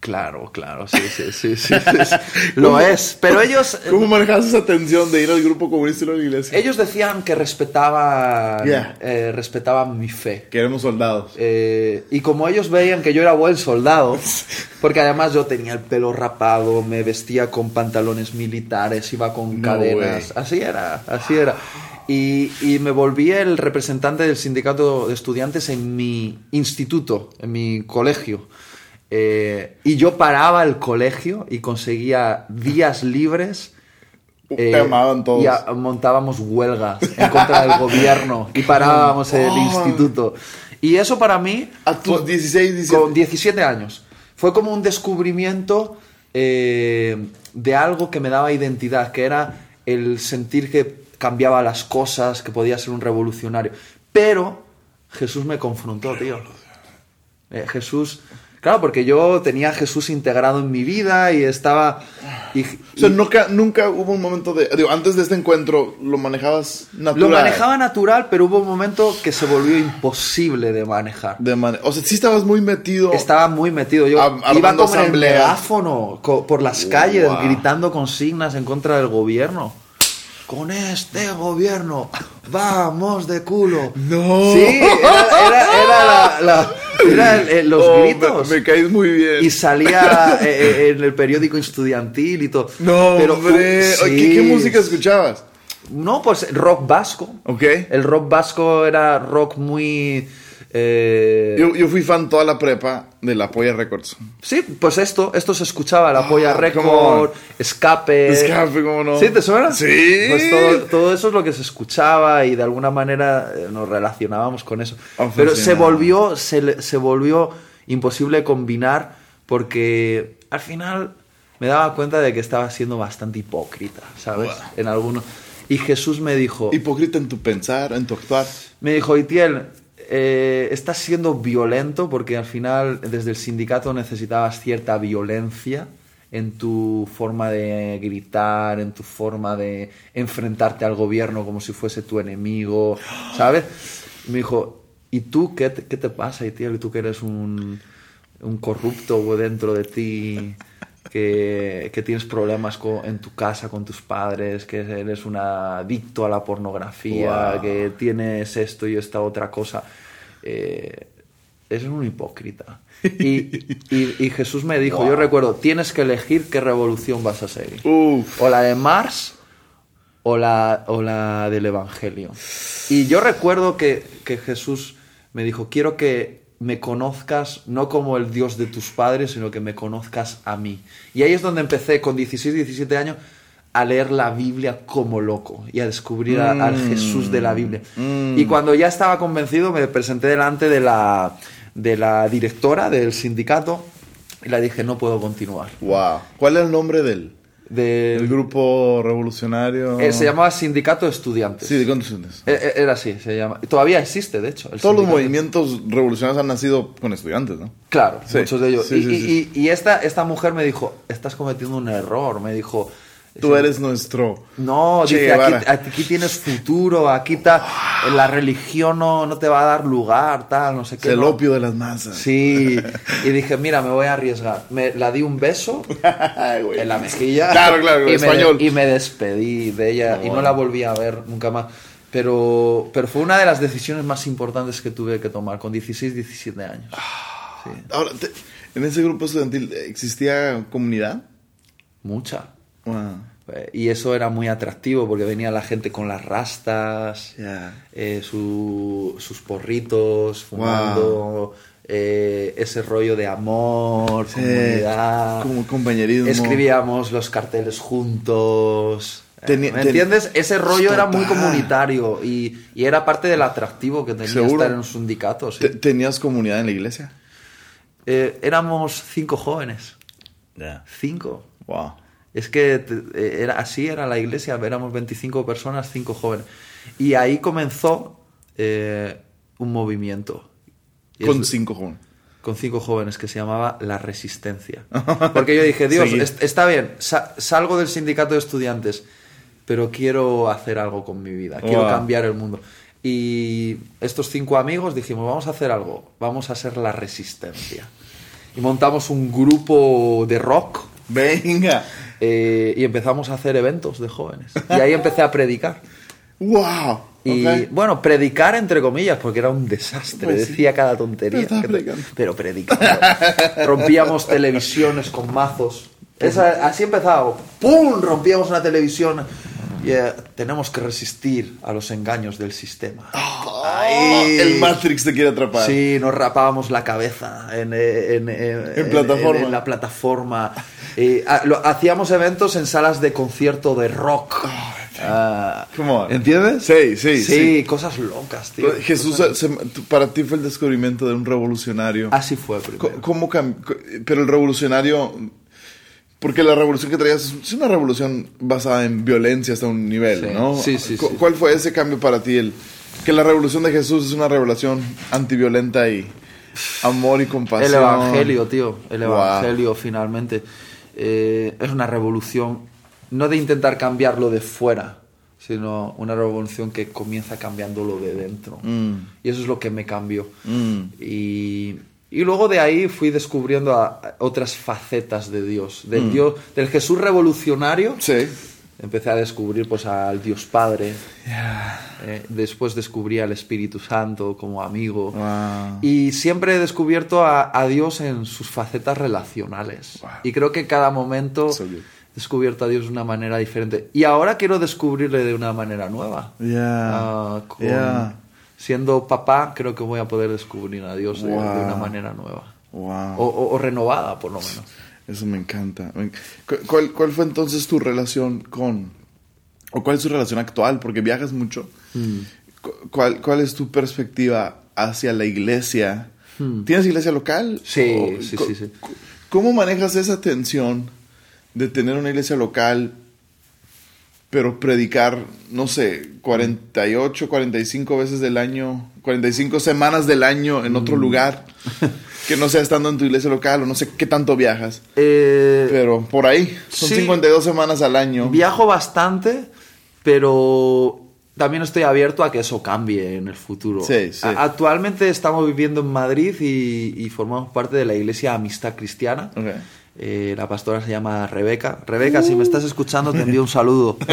Claro, claro, sí, sí, sí, sí, sí. Lo es. Pero ellos... ¿Cómo manejas esa tensión de ir al grupo comunista y a la iglesia? Ellos decían que respetaban, Yeah. eh, respetaban mi fe. Queremos soldados. Eh, y como ellos veían que yo era buen soldado, porque además yo tenía el pelo rapado, me vestía con pantalones militares, iba con No cadenas, way. así era, así era. Y, y me volví el representante del sindicato de estudiantes en mi instituto, en mi colegio. Eh, y yo paraba el colegio y conseguía días libres. Te amaban todos. Y a- montábamos huelgas en contra del gobierno y parábamos el Oh. instituto. Y eso para mí, A tus 16, 17. con 17 años, fue como un descubrimiento eh, de algo que me daba identidad, que era el sentir que cambiaba las cosas, que podía ser un revolucionario. Pero Jesús me confrontó, tío. Eh, Jesús, claro, porque yo tenía a Jesús integrado en mi vida y estaba... y- O sea, y- nunca, nunca hubo un momento de... Digo, antes de este encuentro, ¿lo manejabas natural? Lo manejaba natural, pero hubo un momento que se volvió imposible de manejar. De mane- o sea, sí estabas muy metido... Estaba muy metido. Yo iba como en el megáfono por las calles Wow. gritando consignas en contra del gobierno. Con este gobierno vamos de culo. No. Sí, era, era- era la- la- era el- el- los Oh, me- gritos. Me, caes muy bien. Y salía eh, eh, en el periódico estudiantil y todo. No, Pero, hombre. ¿Qué, qué música escuchabas? No, pues rock vasco. ¿Ok? El rock vasco era rock muy... eh, Yo, yo fui fan toda la prepa de La Polla Records. Sí, pues esto, esto se escuchaba, la polla Ah, come record, escape. Escape, ¿cómo no? ¿Sí te suena? Sí. Pues todo, todo eso es lo que se escuchaba y de alguna manera eh, nos relacionábamos con eso. Pero se volvió, se, se volvió imposible combinar porque al final me daba cuenta de que estaba siendo bastante hipócrita, ¿sabes? Wow. En algunos. Y Jesús me dijo, Hipócrita en tu pensar, en tu actuar. me dijo, Itiel, eh, estás siendo violento porque al final desde el sindicato necesitabas cierta violencia en tu forma de gritar, en tu forma de enfrentarte al gobierno como si fuese tu enemigo, ¿sabes? Me dijo, ¿y tú qué te, qué te pasa? ¿Y tú que eres un, un corrupto dentro de ti? Que, que tienes problemas en tu casa con tus padres, que eres un adicto a la pornografía, Wow. que tienes esto y esta otra cosa. Eh, eres un hipócrita. Y, y- y Jesús me dijo, yo recuerdo, tienes que elegir qué revolución vas a seguir. Uf. O la de Mars o la, o la del Evangelio. Y yo recuerdo que, que Jesús me dijo, quiero que me conozcas no como el Dios de tus padres, sino que me conozcas a mí. Y ahí es donde empecé con 16, 17 años a leer la Biblia como loco y a descubrir al Mm. Jesús de la Biblia. Mm. Y cuando ya estaba convencido me presenté delante de la, de la directora del sindicato y le dije, no puedo continuar. Wow. ¿Cuál era el nombre del, Del- del grupo revolucionario? eh, se llamaba Sindicato de Estudiantes. Sí, ¿de estudiantes? Eh, eh, Era así, se llama. Todavía existe, de hecho. el Todos los movimientos revolucionarios han nacido con estudiantes, ¿no? Claro, Sí, muchos de ellos. sí, y sí, y- y- y esta, esta mujer me dijo, estás cometiendo un error. Me dijo, Tú eres nuestro. No, Che dice, aquí, aquí tienes futuro, aquí ta- la religión no, no te va a dar lugar, tal, no sé Es qué. el no. opio de las masas. Sí, y dije, mira, me voy a arriesgar. Me, la di un beso Ay, güey. en la mejilla. Claro, claro, y español. Me, y me despedí de ella y no bueno. la volví a ver nunca más. Pero, pero fue una de las decisiones más importantes que tuve que tomar con 16, 17 años. Sí, Ahora, te- en ese grupo estudiantil ¿existía comunidad? mucha. Wow. Eh, Y eso era muy atractivo porque venía la gente con las rastas, eh, su- sus porritos, fumando, eh, ese rollo de amor, Sí, comunidad. como compañerismo. Escribíamos los carteles juntos. Teni- ¿Me ten- entiendes? Ese rollo era muy comunitario y, y era parte del atractivo que tenía Seguro. estar en un sindicato. sí. ¿Tenías comunidad en la iglesia? Eh, éramos cinco jóvenes. Cinco. Wow. Es que eh, era, así era la iglesia, éramos 25 personas, 5 jóvenes. Y ahí comenzó eh, un movimiento. Y Con es- cinco jóvenes. con cinco jóvenes que se llamaba La Resistencia. Porque yo dije, Dios, est- está bien, sa- salgo del sindicato de estudiantes, pero quiero hacer algo con mi vida, quiero Wow. cambiar el mundo. Y estos cinco amigos dijimos, vamos a hacer algo, vamos a ser La Resistencia. Y montamos un grupo de rock Venga. Eh, y empezamos a hacer eventos de jóvenes. Y ahí empecé a predicar. Wow. Y bueno, predicar entre comillas, porque era un desastre. Pues sí. Decía cada tontería. Pero predicando. Pero predicando. Rompíamos televisiones con mazos. Esa- así empezaba. ¡Pum! Rompíamos una televisión. Y, eh, tenemos que resistir a los engaños del sistema. Ahí. El Matrix te quiere atrapar. Sí, nos rapábamos la cabeza en, eh, en, en- en- plataforma. en- en la plataforma. Eh, ha- lo- hacíamos eventos en salas de concierto de rock. Ah, Come on. ¿Entiendes? Sí, sí, sí. cosas locas, tío. Jesús, se- para ti fue el descubrimiento de un revolucionario. Así fue primero. ¿Cómo co- Pero el revolucionario. Porque la revolución que traías es- una revolución basada en violencia hasta un nivel, Sí, ¿no? sí, sí, Cu- sí. ¿Cuál fue ese cambio para ti? El, que la revolución de Jesús es una revolución antiviolenta y amor y compasión. El evangelio, tío. El Wow. evangelio, finalmente. eh, es una revolución, no de intentar cambiarlo de fuera, sino una revolución que comienza cambiándolo de dentro. Mm. Y eso es lo que me cambió. Mm. Y, y luego de ahí fui descubriendo a- otras facetas de Dios. Del, Dios, del Jesús revolucionario. Mm. Sí. Empecé a descubrir pues al Dios Padre. Yeah. Eh, después descubrí al Espíritu Santo como amigo. Wow. Y siempre he descubierto a, a Dios en sus facetas relacionales. Wow. Y creo que cada momento So descubierto a Dios de una manera diferente. Y ahora quiero descubrirle de una manera nueva. Yeah. Ah, con- Yeah. Siendo papá, creo que voy a poder descubrir a Dios de, una manera nueva. Wow. O, o- o renovada, por lo menos. Eso me encanta. Me enc- ¿Cu- ¿Cuál, ¿Cuál fue entonces tu relación con... o cuál es tu relación actual? Porque viajas mucho. Cu- ¿Cuál, ¿Cuál es tu perspectiva hacia la iglesia? ¿Tienes iglesia local? Sí, O- sí, sí, sí. ¿Cómo manejas esa tensión de tener una iglesia local, pero predicar, no sé, 48, 45 veces del año, 45 semanas del año en otro lugar? Que no sea estando en tu iglesia local o no sé qué tanto viajas. Eh, Pero por ahí, son Sí. 52 semanas al año. Viajo bastante, pero también estoy abierto a que eso cambie en el futuro. Sí, sí. Actualmente estamos viviendo en Madrid y, y formamos parte de la iglesia Amistad Cristiana. Ok. Eh, la pastora se llama Rebeca. Rebeca, si me estás escuchando, te envío un saludo.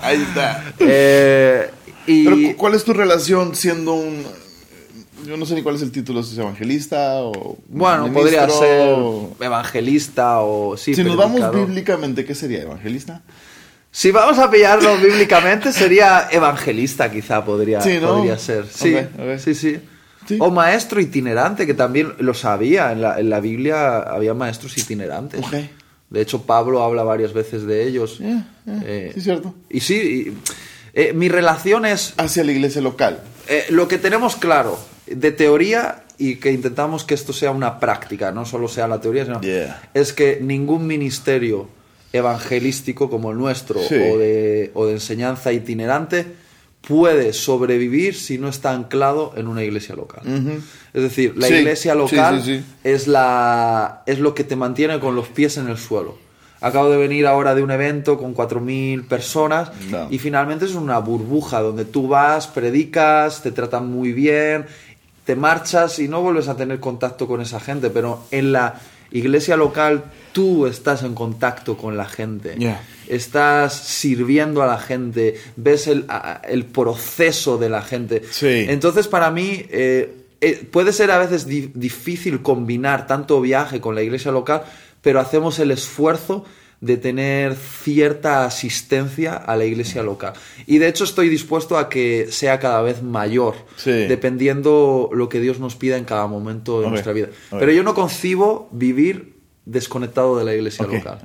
Ahí está. Eh, y Pero cu- ¿cuál es tu relación siendo un... Yo no sé ni cuál es el título, si es evangelista o... bueno, ministro podría ser o- evangelista o sí. si nos vamos bíblicamente, ¿qué sería evangelista? Si vamos a pillarlo bíblicamente, sería evangelista, quizá podría, Sí, ¿no? podría ser. Sí, sí, sí. Sí. O maestro itinerante, que también lo sabía. En la, en la Biblia había maestros itinerantes. De hecho, Pablo habla varias veces de ellos. Yeah, yeah, Eh, sí, cierto. Y sí, y, eh, mi relación es Hacia la iglesia local. eh, lo que tenemos claro de teoría y que intentamos que esto sea una práctica, no solo sea la teoría, sino Yeah. es que ningún ministerio evangelístico como el nuestro Sí. o, de, o de enseñanza itinerante puede sobrevivir si no está anclado en una iglesia local. Es decir, la Sí, iglesia local sí, sí. Es, la, es lo que te mantiene con los pies en el suelo. Acabo de venir ahora de un evento con 4.000 personas No. y finalmente es una burbuja donde tú vas, predicas, te tratan muy bien, te marchas y no vuelves a tener contacto con esa gente, pero en la iglesia local tú estás en contacto con la gente. Yeah. Estás sirviendo a la gente, ves el, el proceso de la gente. Sí. Entonces, para mí, eh, eh, puede ser a veces di- difícil combinar tanto viaje con la iglesia local, pero hacemos el esfuerzo de tener cierta asistencia a la iglesia local. Y de hecho estoy dispuesto a que sea cada vez mayor, Sí. dependiendo lo que Dios nos pida en cada momento de nuestra vida. Pero yo no concibo vivir desconectado de la iglesia local.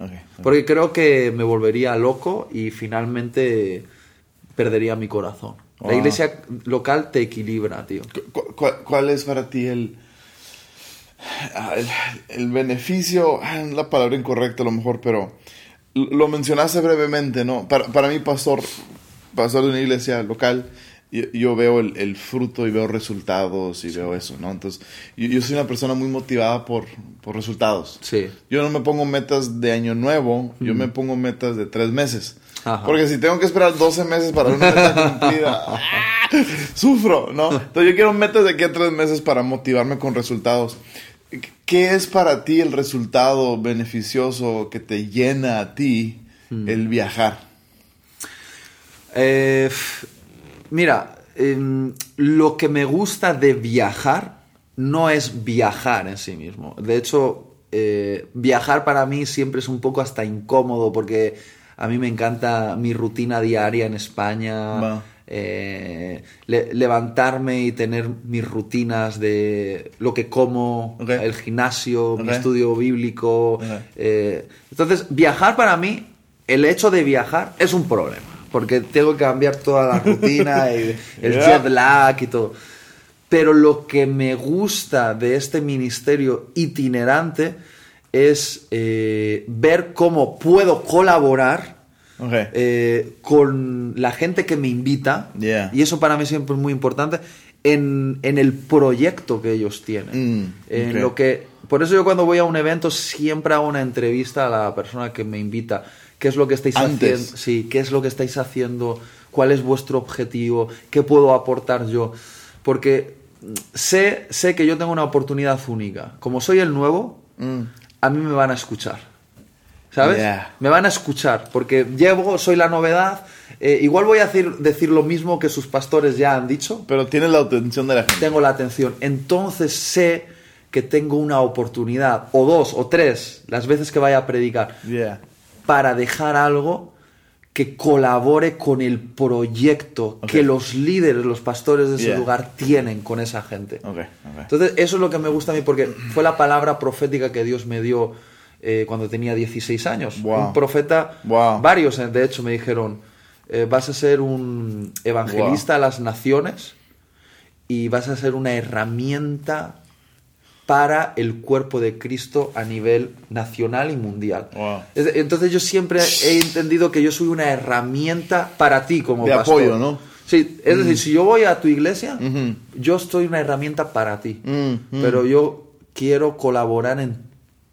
Porque creo que me volvería loco y finalmente perdería mi corazón. La iglesia local te equilibra, tío. ¿Cu- cu- ¿Cuál es para ti el, ah, el, el beneficio? ah, es la palabra incorrecta a lo mejor, pero lo mencionaste brevemente, ¿no? Para, para mí, pastor, pastor de una iglesia local, yo, yo veo el, el fruto y veo resultados y veo eso, ¿no? Entonces, yo, yo soy una persona muy motivada por, por resultados. Sí. Yo no me pongo metas de año nuevo, yo me pongo metas de tres meses. Ajá. Porque si tengo que esperar 12 meses para una meta cumplida, ¡ah! sufro, ¿no? Entonces yo quiero metas de aquí a tres meses para motivarme con resultados. ¿Qué es para ti el resultado beneficioso que te llena a ti el viajar? Eh, mira, em, lo que me gusta de viajar no es viajar en sí mismo. De hecho, eh, viajar para mí siempre es un poco hasta incómodo porque a mí me encanta mi rutina diaria en España. Eh, le- levantarme y tener mis rutinas de lo que como, el gimnasio, mi estudio bíblico. Eh, entonces, viajar para mí, el hecho de viajar es un problema, porque tengo que cambiar toda la rutina, y el Yeah. jet lag y todo. Pero lo que me gusta de este ministerio itinerante es eh, ver cómo puedo colaborar eh, con la gente que me invita, Yeah. y eso para mí siempre es muy importante, en, en el proyecto que ellos tienen. Mm, en lo que, por eso yo cuando voy a un evento siempre hago una entrevista a la persona que me invita. ¿Qué es lo que estáis Antes. haciendo? Sí, ¿qué es lo que estáis haciendo? ¿Cuál es vuestro objetivo? ¿Qué puedo aportar yo? Porque sé, sé que yo tengo una oportunidad única. Como soy el nuevo, Mm. a mí me van a escuchar. ¿Sabes? Yeah. Me van a escuchar porque llevo, soy la novedad. eh, igual voy a decir, decir lo mismo que sus pastores ya han dicho. Pero tienes la atención de la gente. Tengo la atención. Entonces sé que tengo una oportunidad, o dos, o tres, las veces que vaya a predicar, Yeah. Para dejar algo que colabore con el proyecto que los líderes, los pastores de ese Yeah. lugar tienen con esa gente. Entonces, eso es lo que me gusta a mí, porque fue la palabra profética que Dios me dio eh, cuando tenía 16 años. Wow. Un profeta, Wow. varios eh, de hecho me dijeron, eh, vas a ser un evangelista a las naciones y vas a ser una herramienta para el cuerpo de Cristo a nivel nacional y mundial. Wow. Entonces yo siempre he entendido que yo soy una herramienta para ti como De pastor. apoyo, ¿no? Sí, es decir, si yo voy a tu iglesia, yo estoy una herramienta para ti, Mm, mm. pero yo quiero colaborar en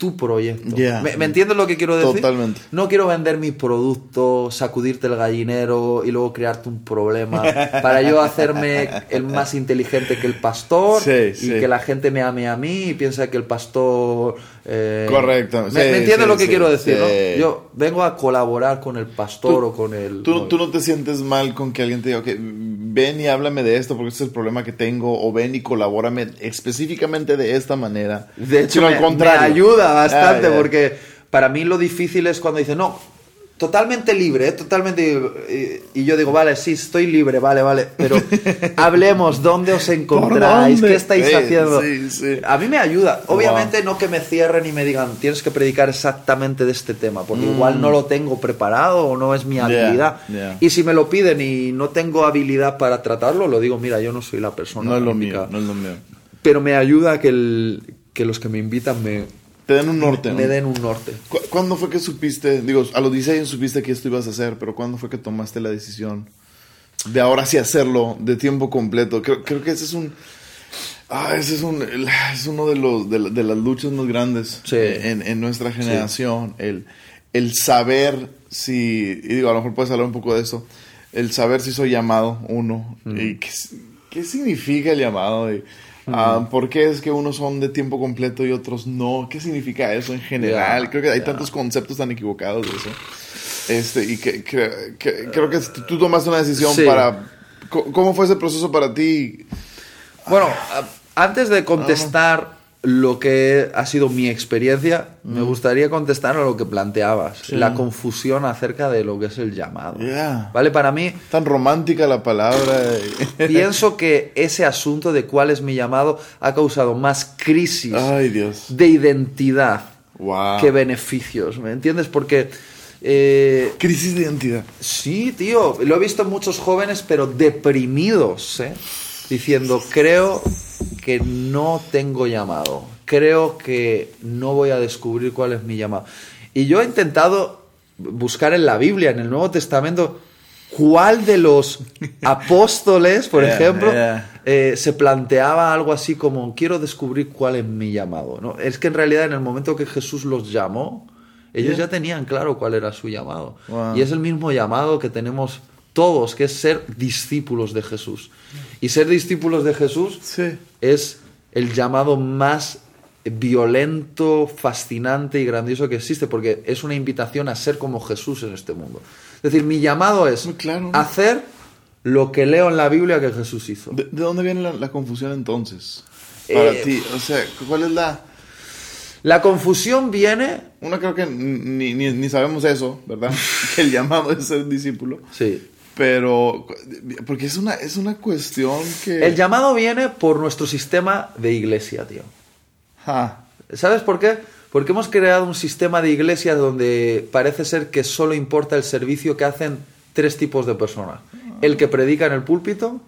tu proyecto. Yeah. ¿Me, me entiendes lo que quiero decir? Totalmente. No quiero vender mi producto, sacudirte el gallinero y luego crearte un problema para yo hacerme el más inteligente que el pastor Sí, y sí. que la gente me ame a mí y piensa que el pastor... eh, Correcto, ¿Me, sí, me entiendes sí, lo que sí, quiero decir? no? Yo vengo a colaborar con el pastor o con el... Tú, tú no te sientes mal con que alguien te diga, ok, ven y háblame de esto porque este es el problema que tengo, o ven y colabórame específicamente de esta manera. De hecho, me, al contrario. me ayuda bastante Ah, ya. porque para mí lo difícil es cuando dicen, no, totalmente libre, ¿eh? totalmente... Y, y yo digo, vale, sí, estoy libre, vale, vale, pero hablemos, ¿dónde os encontráis? dónde? ¿Qué estáis Sí, haciendo? sí, sí. A mí me ayuda. Obviamente no que me cierren y me digan, tienes que predicar exactamente de este tema, porque igual no lo tengo preparado o no es mi Mm. Yeah, habilidad. yeah. Y si me lo piden y no tengo habilidad para tratarlo, lo digo, mira, yo no soy la persona. No es lo mío, indicada". no es lo mío. Pero me ayuda que, el, que los que me invitan me, Te den un norte, ¿no? me den un norte. ¿Cu- ¿Cuándo fue que supiste, digo, a los 16 años supiste que esto ibas a hacer, pero cuándo fue que tomaste la decisión de ahora sí hacerlo de tiempo completo? Creo, creo que ese es un... Ah, ese es, un, es uno de, los, de, de las luchas más grandes Sí. en, en nuestra generación. El, el saber si, y digo, a lo mejor puedes hablar un poco de eso, el saber si soy llamado, uno, y qué, qué, significa el llamado, y, ah, por qué es que unos son de tiempo completo y otros no, qué significa eso en general, creo que hay tantos conceptos tan equivocados de eso. Este, y que, creo que tú tomaste una decisión para... ¿Cómo fue ese proceso para ti? Bueno, antes de contestar lo que ha sido mi experiencia, me gustaría contestar a lo que planteabas, la confusión acerca de lo que es el llamado. ¿Vale? Para mí... Tan romántica la palabra. pienso que ese asunto de cuál es mi llamado ha causado más crisis de identidad que beneficios, ¿me entiendes? Porque... Eh, crisis de identidad. Sí, tío, lo he visto en muchos jóvenes, pero deprimidos, ¿eh? Diciendo, creo que no tengo llamado, creo que no voy a descubrir cuál es mi llamado. Y yo he intentado buscar en la Biblia, en el Nuevo Testamento, cuál de los apóstoles, por ejemplo, eh, se planteaba algo así como, quiero descubrir cuál es mi llamado. ¿no? Es que en realidad en el momento que Jesús los llamó, ellos ya tenían claro cuál era su llamado. Y es el mismo llamado que tenemos todos, que es ser discípulos de Jesús. Y ser discípulos de Jesús es el llamado más violento, fascinante y grandioso que existe, porque es una invitación a ser como Jesús en este mundo. Es decir, mi llamado es hacer lo que leo en la Biblia que Jesús hizo. ¿De, dónde viene la, confusión entonces? Para eh, ti, o sea, ¿cuál es la... La confusión viene... Uno creo que ni, ni, ni sabemos eso, ¿verdad? que el llamado es ser discípulo. Sí. Pero, porque es una, es una cuestión que... El llamado viene por nuestro sistema de iglesia, tío. ¿Sabes por qué? Porque hemos creado un sistema de iglesia donde parece ser que solo importa el servicio que hacen tres tipos de personas. El que predica en el púlpito,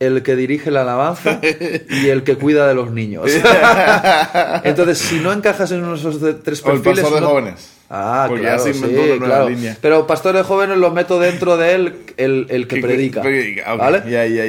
el que dirige la alabanza y el que cuida de los niños. Entonces, si no encajas en uno de esos tres perfiles... O el de jóvenes. Ah, claro, sí, claro. Pero pastores jóvenes lo meto dentro de él el, que, predica. ¿Vale?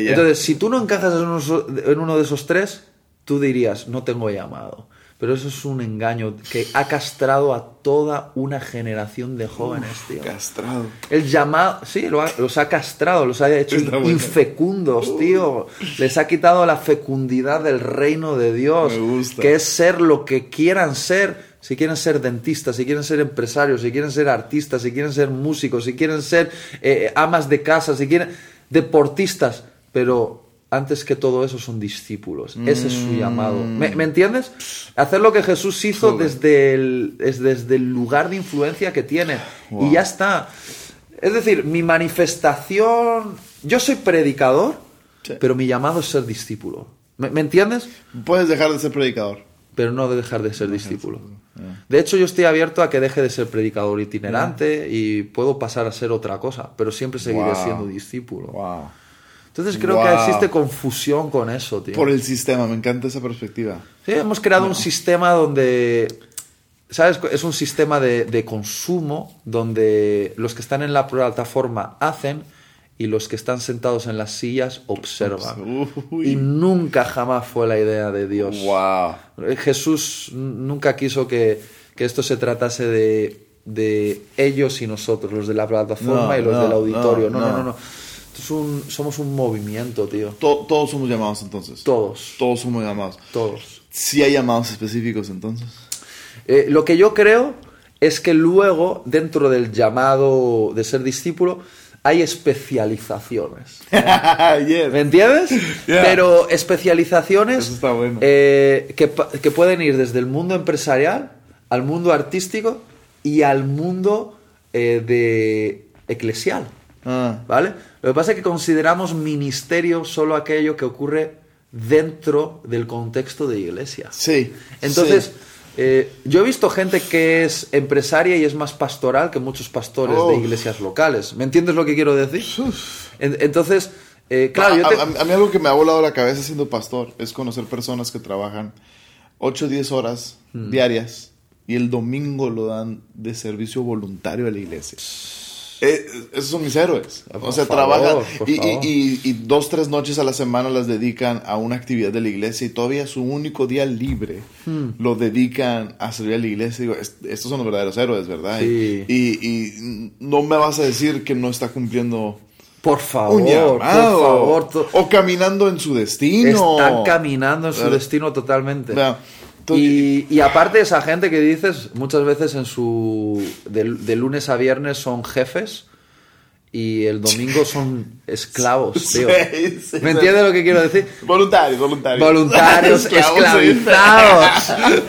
Entonces, si tú no encajas en uno, de esos tres, tú dirías, no tengo llamado. Pero eso es un engaño que ha castrado a toda una generación de jóvenes, tío. Castrado. El llamado, sí, los ha castrado, los ha hecho infecundos, tío. Les ha quitado la fecundidad del reino de Dios, que es ser lo que quieran ser si quieren ser dentistas, si quieren ser empresarios, si quieren ser artistas, si quieren ser músicos, si quieren ser eh, amas de casa, si quieren deportistas, pero antes que todo eso son discípulos. Ese es su llamado. ¿Me, entiendes? Hacer lo que Jesús hizo desde el, desde el lugar de influencia que tiene. Y ya está. Es decir, mi manifestación... Yo soy predicador, pero mi llamado es ser discípulo. ¿Me entiendes? Puedes dejar de ser predicador pero no de dejar de ser discípulo. De hecho, yo estoy abierto a que deje de ser predicador itinerante y puedo pasar a ser otra cosa, pero siempre seguiré siendo discípulo. Entonces creo que existe confusión con eso, tío. Por el sistema, me encanta esa perspectiva. Sí, hemos creado un sistema donde, ¿sabes? Es un sistema de, de consumo donde los que están en la plataforma hacen y los que están sentados en las sillas observan. Y nunca jamás fue la idea de Dios. Wow. Jesús nunca quiso que, esto se tratase de, ellos y nosotros, los de la plataforma y los del auditorio. No, no, no. Somos un movimiento, tío. todos somos llamados entonces. Todos. Todos somos llamados. Todos. ¿Sí hay llamados específicos entonces? Eh, lo que yo creo es que luego, dentro del llamado de ser discípulo, hay especializaciones. ¿Me entiendes? Pero especializaciones eh, que, pueden ir desde el mundo empresarial al mundo artístico y al mundo eh, de eclesial. Ah. ¿Vale? Lo que pasa es que consideramos ministerio solo aquello que ocurre dentro del contexto de iglesia. Sí. Entonces, eh, yo he visto gente que es empresaria y es más pastoral que muchos pastores de iglesias locales. ¿Me entiendes lo que quiero decir? Entonces, eh, claro, a, mí algo que me ha volado la cabeza siendo pastor es conocer personas que trabajan 8 o 10 horas hmm. diarias y el domingo lo dan de servicio voluntario a la iglesia. Eh, esos son mis héroes. o sea, trabajan y, y, dos, tres noches a la semana las dedican a una actividad de la iglesia y todavía su único día libre hmm. lo dedican a servir a la iglesia. Digo, estos son los verdaderos héroes, ¿verdad? Y, y, no me vas a decir que no está cumpliendo por favor, por favor. O caminando en su destino. Están caminando en su destino totalmente. Y, y, aparte esa gente que dices, muchas veces en su de, lunes a viernes son jefes y el domingo son esclavos, tío. ¿Me entiendes lo que quiero decir? Voluntarios, voluntarios. Voluntarios, esclavizados.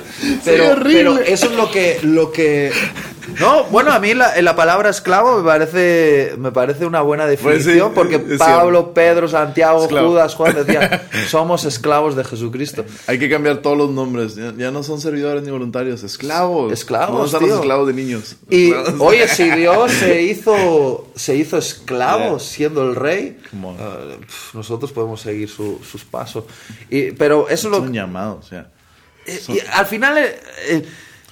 pero, pero, eso es lo que, lo que no, bueno, a mí la, la, palabra esclavo me parece, me parece una buena pues definición porque Pablo, Pedro, Santiago, Judas, Juan decían, somos esclavos de Jesucristo. Hay que cambiar todos los nombres, ya, no son servidores ni voluntarios, esclavos. Esclavos. No los esclavos de niños. Y oye, si Dios se hizo, se hizo esclavo siendo el rey, uh, nosotros podemos seguir sus pasos. Y, pero eso es lo Son llamados, o sea. Eh, y al final... Eh, eh,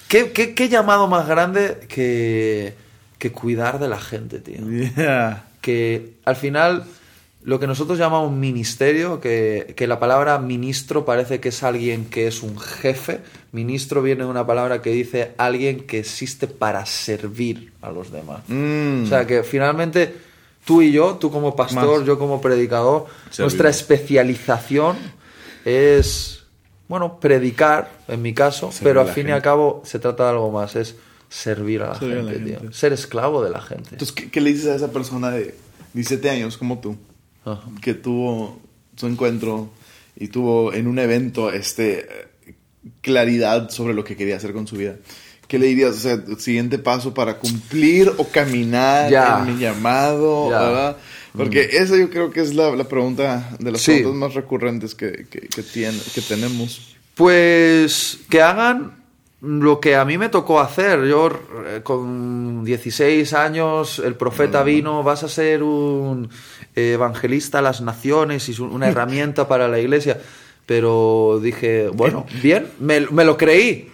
¿Qué, qué, llamado más grande que, que, cuidar de la gente, tío? Que al final lo que nosotros llamamos ministerio, que, que, la palabra ministro parece que es alguien que es un jefe. Ministro viene de una palabra que dice alguien que existe para servir a los demás. Mm. O sea, que finalmente tú y yo, tú como pastor, yo como predicador, nuestra especialización es bueno, predicar, en mi caso, pero al fin y al cabo se trata de algo más, es servir a la, gente, tío. Ser esclavo de la gente. Entonces, ¿qué, le dices a esa persona de 17 años como tú, que tuvo su encuentro y tuvo en un evento este claridad sobre lo que quería hacer con su vida? ¿Qué le dirías? O sea, siguiente paso para cumplir o caminar en mi llamado, ¿verdad? Porque mm. esa yo creo que es la, pregunta de las preguntas más recurrentes que, que, tiene, que tenemos. Pues que hagan lo que a mí me tocó hacer. Yo eh, con 16 años, el profeta mm. vino, vas a ser un evangelista a las naciones y una herramienta para la iglesia. Pero dije, bueno, bien, me, me lo creí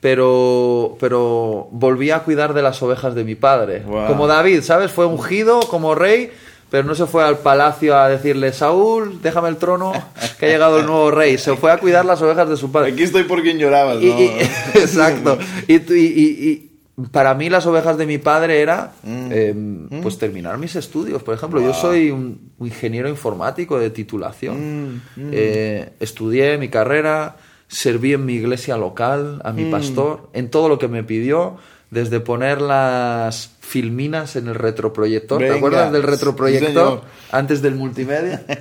pero, pero volví a cuidar de las ovejas de mi padre. Como David, ¿sabes? Fue ungido como rey pero no se fue al palacio a decirle, Saúl, déjame el trono, que ha llegado el nuevo rey. Se fue a cuidar las ovejas de su padre. Aquí estoy por quien llorabas, ¿no? exacto. Y, y, para mí las ovejas de mi padre era, mm. Em, mm. pues, terminar mis estudios. Por ejemplo, yo soy un, ingeniero informático de titulación. Mm, eh, estudié mi carrera, serví en mi iglesia local, a mi pastor, en todo lo que me pidió desde poner las filminas en el retroproyector. ¿Te acuerdas del retroproyector? antes del multimedia.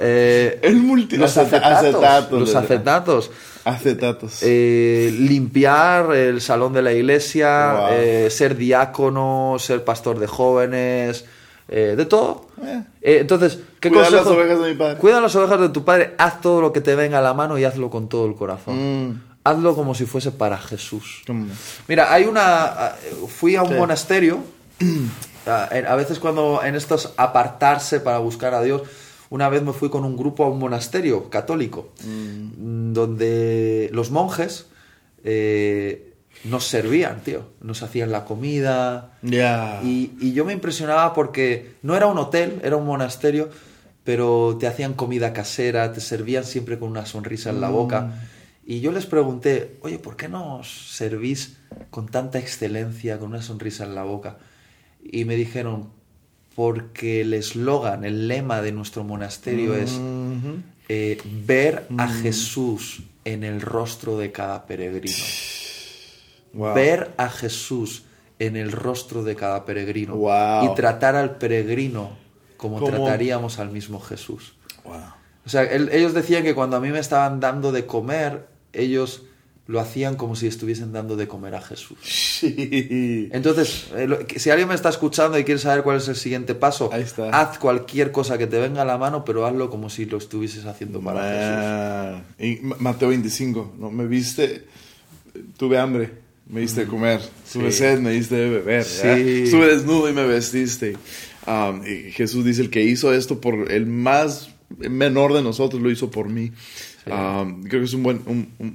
Eh, el multi los acetatos. los acetatos. Acetatos. Eh, limpiar el salón de la iglesia, eh, ser diácono, ser pastor de jóvenes. de todo. entonces, ¿qué Cuida las ovejas de mi padre. Cuida las ovejas de tu padre, haz todo lo que te venga a la mano y hazlo con todo el corazón. Mm hazlo como si fuese para Jesús. Mira, hay una... Fui a un monasterio, a veces cuando en estos apartarse para buscar a Dios, una vez me fui con un grupo a un monasterio católico, mm. donde los monjes eh, nos servían, tío, nos hacían la comida. Y, y, yo me impresionaba porque no era un hotel, era un monasterio, pero te hacían comida casera, te servían siempre con una sonrisa en la boca. Mm. Y yo les pregunté, oye, ¿por qué nos servís con tanta excelencia, con una sonrisa en la boca? Y me dijeron, porque el eslogan, el lema de nuestro monasterio es eh, ver a mm. Jesús en el rostro de cada peregrino. Ver a Jesús en el rostro de cada peregrino. Y tratar al peregrino como trataríamos al mismo Jesús. O sea, ellos decían que cuando a mí me estaban dando de comer, ellos lo hacían como si estuviesen dando de comer a Jesús. Entonces, eh, si alguien me está escuchando y quiere saber cuál es el siguiente paso, haz cualquier cosa que te venga a la mano, pero hazlo como si lo estuvieses haciendo para Jesús. Y Mateo 25, ¿no? Me viste, tuve hambre, me diste de mm, comer, tuve sed, me diste de beber, estuve desnudo y me vestiste. Um, y Jesús dice, el que hizo esto por el más menor de nosotros, lo hizo por mí. Ah, creo que es un buen,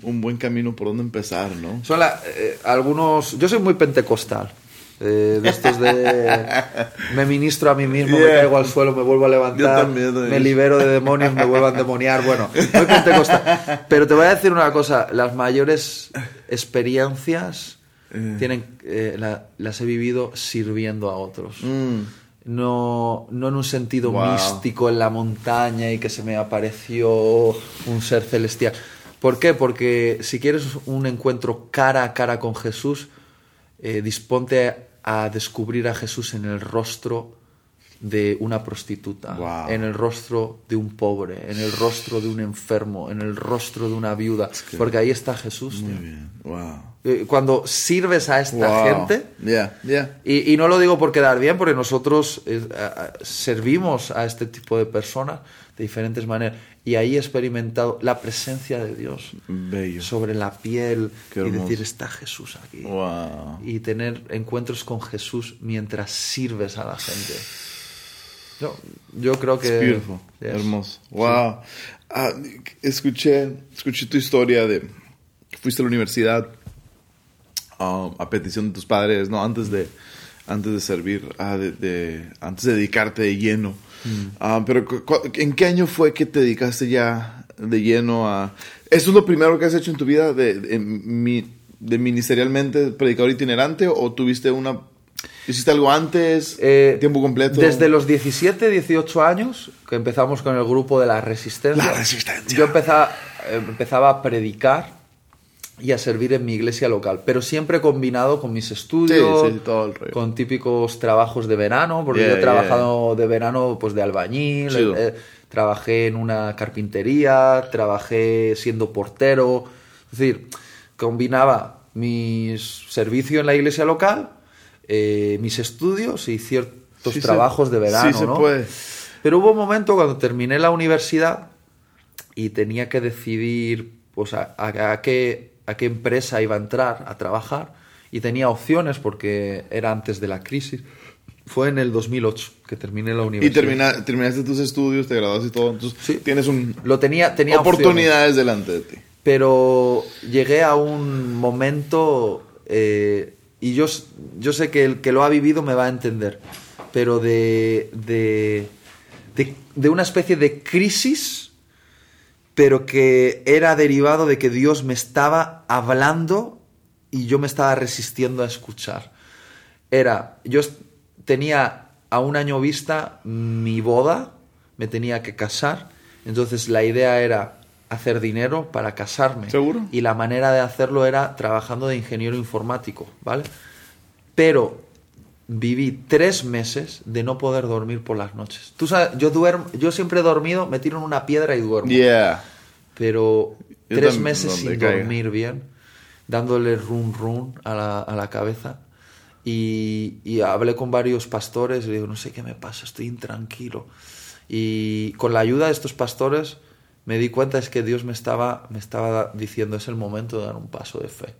un, buen camino por donde empezar, ¿no? Son eh, algunos... Yo soy muy pentecostal. Eh, de estos de me ministro a mí mismo, me Yeah. caigo al suelo, me vuelvo a levantar, también, también. me libero de demonios, me vuelvo a endemoniar. Bueno, muy pentecostal. Pero te voy a decir una cosa: las mayores experiencias tienen, eh, la- las he vivido sirviendo a otros. No, no en un sentido Wow. místico en la montaña y que se me apareció un ser celestial. ¿Por qué? Porque si quieres un encuentro cara a cara con Jesús, eh, disponte a descubrir a Jesús en el rostro de una prostituta, Wow. en el rostro de un pobre, en el rostro de un enfermo, en el rostro de una viuda, porque ahí está Jesús. Muy bien. Wow. Eh, Cuando sirves a esta Wow. gente, Yeah, yeah. y, y no lo digo por quedar bien, porque nosotros eh, servimos a este tipo de personas de diferentes maneras. Y ahí he experimentado la presencia de Dios Bello. sobre la piel Qué y decir, está Jesús aquí. Wow. Y tener encuentros con Jesús mientras sirves a la gente. Yo, yo creo que... It's beautiful. Yes. Hermoso. Wow. Ah, escuché, escuché tu historia de que fuiste a la universidad um, a petición de tus padres, ¿no? Antes de, antes de servir, ah, de, de- antes de dedicarte de lleno. Mm. Ah, pero, ¿en qué año fue que te dedicaste ya de lleno a... ¿Eso es lo primero que has hecho en tu vida de, de, de ministerialmente predicador itinerante o tuviste una... ¿Hiciste algo antes? Eh, ¿Tiempo completo? Desde los 17, 18 años, que empezamos con el grupo de la Resistencia, La Resistencia. yo empezaba, eh, empezaba a predicar y a servir en mi iglesia local, pero siempre combinado con mis estudios, Sí, sí, todo el rollo. con típicos trabajos de verano, porque Yeah, yo he trabajado de verano pues de albañil, eh, trabajé en una carpintería, trabajé siendo portero, es decir, combinaba mi servicio en la iglesia local, eh, mis estudios y ciertos Sí se- trabajos de verano, sí se ¿no? puede. Pero hubo un momento cuando terminé la universidad y tenía que decidir pues, a, a- a qué, a qué empresa iba a entrar a trabajar y tenía opciones porque era antes de la crisis. Fue en el 2008 que terminé la Y universidad. termina- terminaste tus estudios, te graduaste y todo, entonces Sí. tienes un, Lo tenía, tenía opciones. oportunidades delante de ti. pero llegué a un momento eh, y yo, yo sé que el que lo ha vivido me va a entender, pero de, de, de, de una especie de crisis, pero que era derivado de que Dios me estaba hablando y yo me estaba resistiendo a escuchar. Era, yo tenía a un año vista mi boda, me tenía que casar, entonces la idea era hacer dinero para casarme. ¿Seguro? Y la manera de hacerlo era trabajando de ingeniero informático, ¿vale? Pero viví tres meses de no poder dormir por las noches. Tú sabes, yo duermo, yo siempre he dormido, me tiro en una piedra y duermo Yeah. pero Yo tres meses sin caiga. dormir bien, dándole run run a la, a la cabeza. Y, y hablé con varios pastores y digo, no sé qué me pasa, estoy intranquilo. Y con la ayuda de estos pastores me di cuenta es que Dios me estaba, me estaba diciendo, es el momento de dar un paso de fe.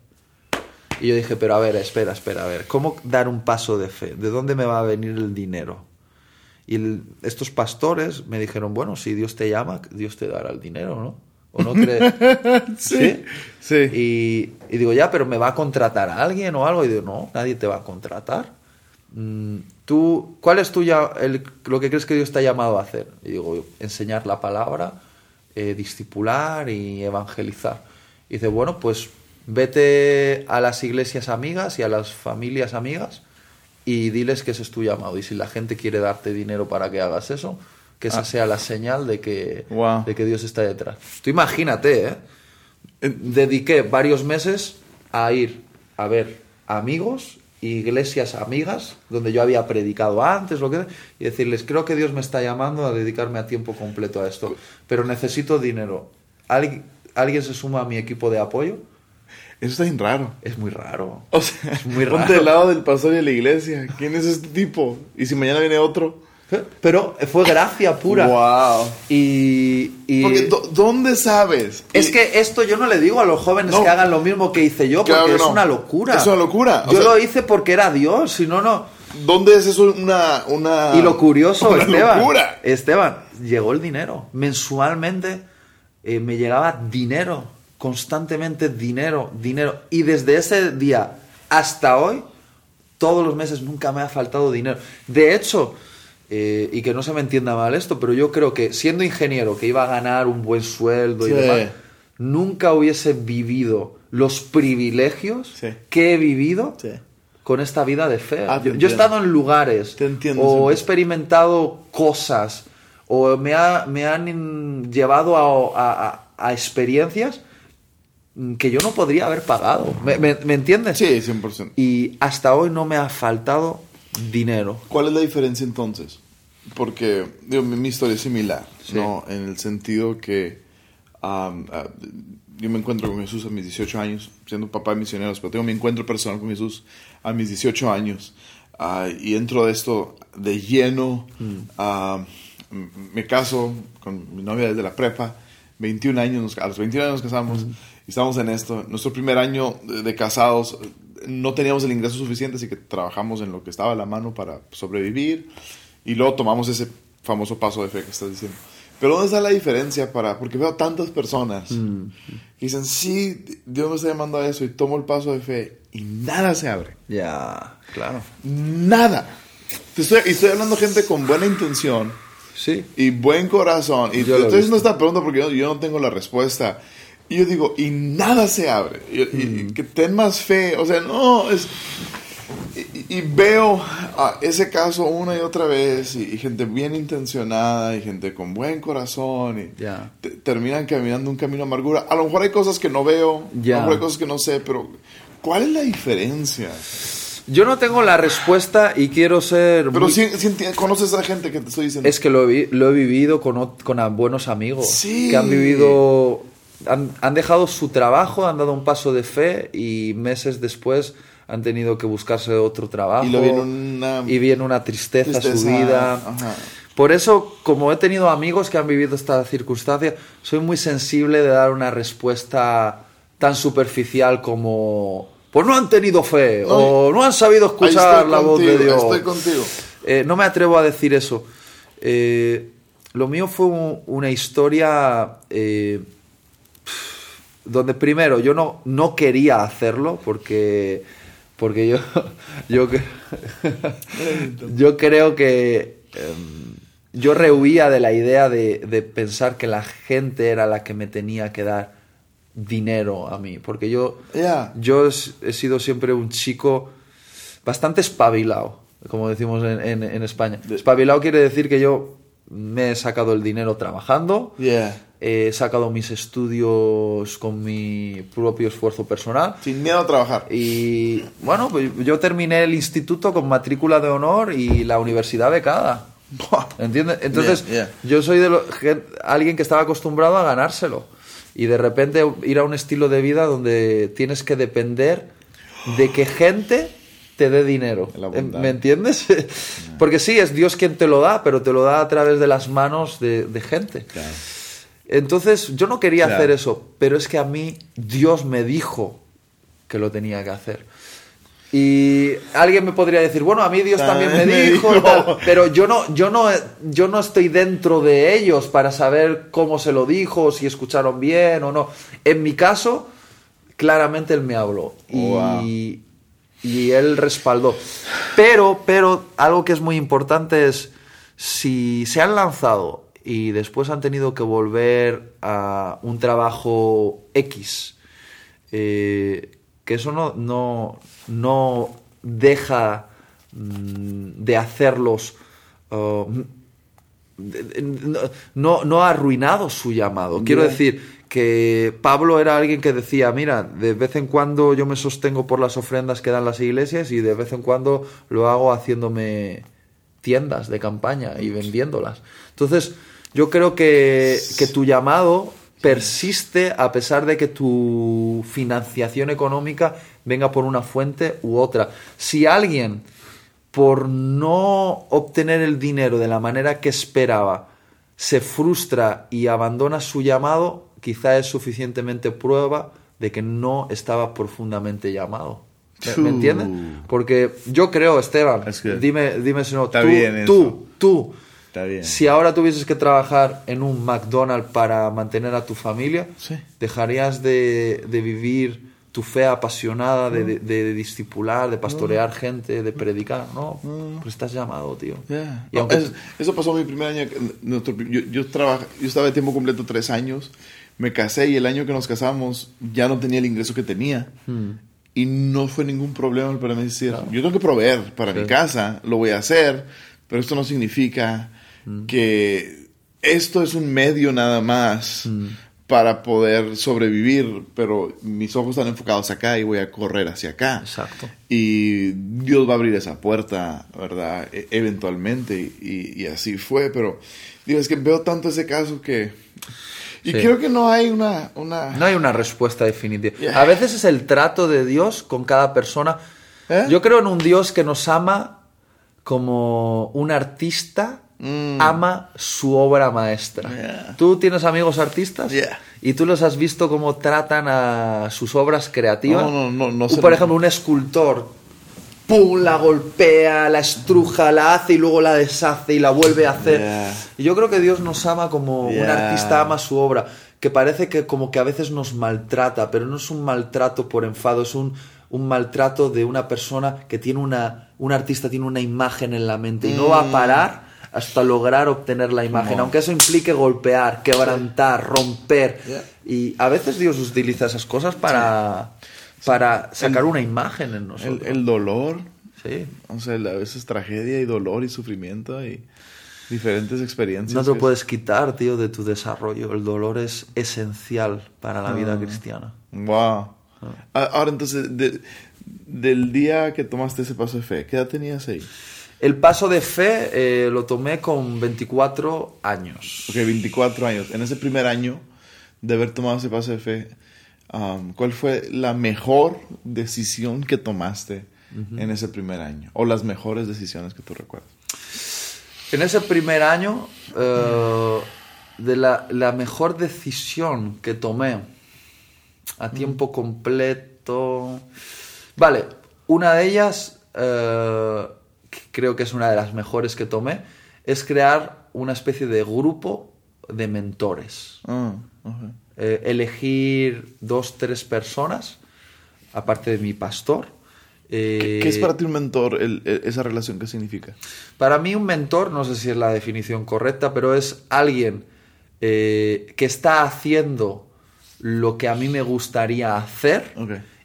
Y yo dije, pero a ver, espera, espera, a ver, ¿cómo dar un paso de fe? ¿De dónde me va a venir el dinero? Y el- estos pastores me dijeron, bueno, si Dios te llama, Dios te dará el dinero, ¿no? ¿O no crees? Sí. Sí. Y, y digo, ya, pero ¿me va a contratar a alguien o algo? Y digo, no, nadie te va a contratar. Mm, ¿Tú, ¿Cuál es tuya, el, lo que crees que Dios te ha llamado a hacer? Y digo, enseñar la palabra, eh, discipular y evangelizar. Y dice, bueno, pues vete a las iglesias amigas y a las familias amigas y diles que ese es tu llamado. Y si la gente quiere darte dinero para que hagas eso, que esa sea la señal de que, Wow. de que Dios está detrás. Tú imagínate, ¿eh? Dediqué varios meses a ir a ver amigos, iglesias amigas, donde yo había predicado antes, lo que y decirles, creo que Dios me está llamando a dedicarme a tiempo completo a esto, pero necesito dinero. ¿Alguien, ¿alguien se suma a mi equipo de apoyo? Eso está bien raro. Es muy raro. O sea, Es muy ponte raro. del lado del pastor y de la iglesia. ¿Quién es este tipo? Y si mañana viene otro. Pero fue gracia pura. Wow. Y, y- Porque, ¿dó- ¿dónde sabes? Es Y- que esto yo no le digo a los jóvenes No. que hagan lo mismo que hice yo, porque Claro es no. una locura. Es una locura. O Yo sea- lo hice porque era Dios, si no, no. ¿Dónde es eso una... una Y lo curioso, una Esteban, locura? Esteban, llegó el dinero. Mensualmente eh, me llegaba dinero, constantemente dinero, dinero. Y desde ese día hasta hoy todos los meses nunca me ha faltado dinero. De hecho, eh, y que no se me entienda mal esto, pero yo creo que siendo ingeniero, que iba a ganar un buen sueldo y demás, nunca hubiese vivido los privilegios Sí. que he vivido Sí. con esta vida de fe. Ah, yo, yo he estado en lugares entiendo, o siempre. he experimentado cosas o me, ha- me han llevado a, a- a- experiencias que yo no podría haber pagado. ¿Me, me- me entiendes? Sí, 100%. Y hasta hoy no me ha faltado dinero. ¿Cuál es la diferencia entonces? Porque digo, mi, mi historia es similar, Sí. ¿no? En el sentido que ah, yo me encuentro con Jesús a mis 18 años, siendo papá de misioneros, pero tengo mi encuentro personal con Jesús a mis 18 años. ah, y entro de esto de lleno. ah, m- me caso con mi novia desde la prepa, 21 años, a los 21 años nos casamos y estamos en esto. Nuestro primer año de, de casados no teníamos el ingreso suficiente, así que trabajamos en lo que estaba a la mano para sobrevivir y luego tomamos ese famoso paso de fe que estás diciendo. Pero ¿dónde está la diferencia para...? Porque veo tantas personas que dicen, sí, Dios me está llamando a eso y tomo el paso de fe y nada se abre. Ya, claro. Nada. Estoy, y estoy hablando gente con buena intención Sí. y buen corazón. Y Yo estoy haciendo esta pregunta porque yo, yo no tengo la respuesta. Y yo digo, y nada se abre. Y, que ten más fe. O sea, no, es... Y, y veo ese caso una y otra vez y, gente bien intencionada y gente con buen corazón y te- terminan caminando un camino de amargura. A lo mejor hay cosas que no veo, a lo mejor hay cosas que no sé, pero ¿cuál es la diferencia? Yo no tengo la respuesta y quiero ser... Pero muy- si, conoces a gente que te estoy diciendo. Es que lo he, vi- lo he vivido con, con buenos amigos Sí. que han vivido, han, han dejado su trabajo, han dado un paso de fe y meses después han tenido que buscarse otro trabajo Y lo viene una y viene una tristeza, a su tristeza, vida. ajá. Por eso, como he tenido amigos que han vivido esta circunstancia, soy muy sensible de dar una respuesta tan superficial como pues no han tenido fe No, o no han sabido escuchar la voz de Dios. Estoy contigo. Eh, no me atrevo a decir eso. Eh, lo mío fue un- una historia eh, donde primero yo no, no quería hacerlo porque, porque yo, yo, yo creo que em, yo rehuía de la idea de, de pensar que la gente era la que me tenía que dar dinero a mí. Porque yo, yo he- he sido siempre un chico bastante espabilado, como decimos en, en- en España. Espabilado quiere decir que yo me he sacado el dinero trabajando, Yeah. He sacado mis estudios con mi propio esfuerzo personal. Sin miedo a trabajar. Y bueno, pues yo terminé el instituto con matrícula de honor y la universidad becada. ¿Entiendes? Entonces, Yeah, yo soy de lo- alguien que estaba acostumbrado a ganárselo. Y de repente ir a un estilo de vida donde tienes que depender de que gente te dé dinero. Bondad. ¿Me entiendes? Porque sí, es Dios quien te lo da, pero te lo da a través de las manos de, de gente. Claro. Entonces, yo no quería Claro. hacer eso, pero es que a mí Dios me dijo que lo tenía que hacer. Y alguien me podría decir, bueno, a mí Dios también me También me dijo, dijo. tal, pero yo no, yo, no, yo no estoy dentro de ellos para saber cómo se lo dijo, si escucharon bien o no. En mi caso, claramente Él me habló y, y Él respaldó. Pero, pero algo que es muy importante es, si se han lanzado y después han tenido que volver a un trabajo X, eh, que eso no, no, no deja mm, de hacerlos, uh, de- de- no, no, no ha arruinado su llamado. Quiero decir que Pablo era alguien que decía, mira, de vez en cuando yo me sostengo por las ofrendas que dan las iglesias y de vez en cuando lo hago haciéndome tiendas de campaña y vendiéndolas. Entonces, yo creo que, que tu llamado persiste a pesar de que tu financiación económica venga por una fuente u otra. Si alguien, por no obtener el dinero de la manera que esperaba, se frustra y abandona su llamado, quizá es suficientemente prueba de que no estaba profundamente llamado. ¿Me, entiendes? Porque yo creo, Esteban, dime, dime si no, Está tú, bien tú, tú, Está bien. si ahora tuvieses que trabajar en un McDonald's para mantener a tu familia, Sí. ¿dejarías de, de vivir tu fe apasionada de, de, de discipular, de pastorear gente, de predicar, ¿no? Pues estás llamado, tío. Yeah. Y aunque- Es- eso pasó mi primer año. nuestro- yo, yo, trabaj- yo estaba de tiempo completo tres años. Me casé y el año que nos casamos ya no tenía el ingreso que tenía. Hmm. Y no fue ningún problema para mí decir, yo tengo que proveer para mi Sí. casa, lo voy a hacer, pero esto no significa Hmm. que esto es un medio nada más Hmm. para poder sobrevivir, pero mis ojos están enfocados acá y voy a correr hacia acá. Exacto. Y Dios va a abrir esa puerta, ¿verdad? E- eventualmente. Y, y así fue. Pero, digo, es que veo tanto ese caso que... Y Sí. creo que no hay una... una No hay una respuesta definitiva. Yeah. A veces es el trato de Dios con cada persona. ¿Eh? Yo creo en un Dios que nos ama como un artista Mm. ama su obra maestra. Yeah. ¿Tú tienes amigos artistas? Yeah. ¿Y tú los has visto cómo tratan a sus obras creativas? No, no, no, por ejemplo, un escultor. ¡Pum! La golpea, la estruja, la hace y luego la deshace y la vuelve a hacer. Yeah. Y yo creo que Dios nos ama como un artista ama su obra, que parece que como que a veces nos maltrata, pero no es un maltrato por enfado, es un, un maltrato de una persona que tiene una, un artista tiene una imagen en la mente y no va a parar hasta lograr obtener la imagen, aunque eso implique golpear, quebrantar, romper. Yeah. Y a veces Dios utiliza esas cosas para, para sacar una imagen en nosotros. el, el dolor, Sí. o sea, a veces tragedia y dolor y sufrimiento y diferentes experiencias. No te lo puedes quitar, tío, de tu desarrollo. El dolor es esencial para la Ah. vida cristiana. Wow. Ah, Ahora, entonces, de- del día que tomaste ese paso de fe, ¿qué edad tenías ahí? El paso de fe eh, lo tomé con 24 años. Ok, 24 años. En ese primer año de haber tomado ese paso de fe, um, ¿cuál fue la mejor decisión que tomaste en ese primer año? O las mejores decisiones que tú recuerdas. En ese primer año, eh, de la, la mejor decisión que tomé a tiempo completo. Vale, una de ellas, eh, creo que es una de las mejores que tomé, es crear una especie de grupo de mentores. Ah. Eh, elegir dos, tres personas, aparte de mi pastor. ¿Qué, Eh, qué es para ti un mentor? el- el- esa relación, ¿qué significa? Para mí un mentor, no sé si es la definición correcta, pero es alguien eh, que está haciendo lo que a mí me gustaría hacer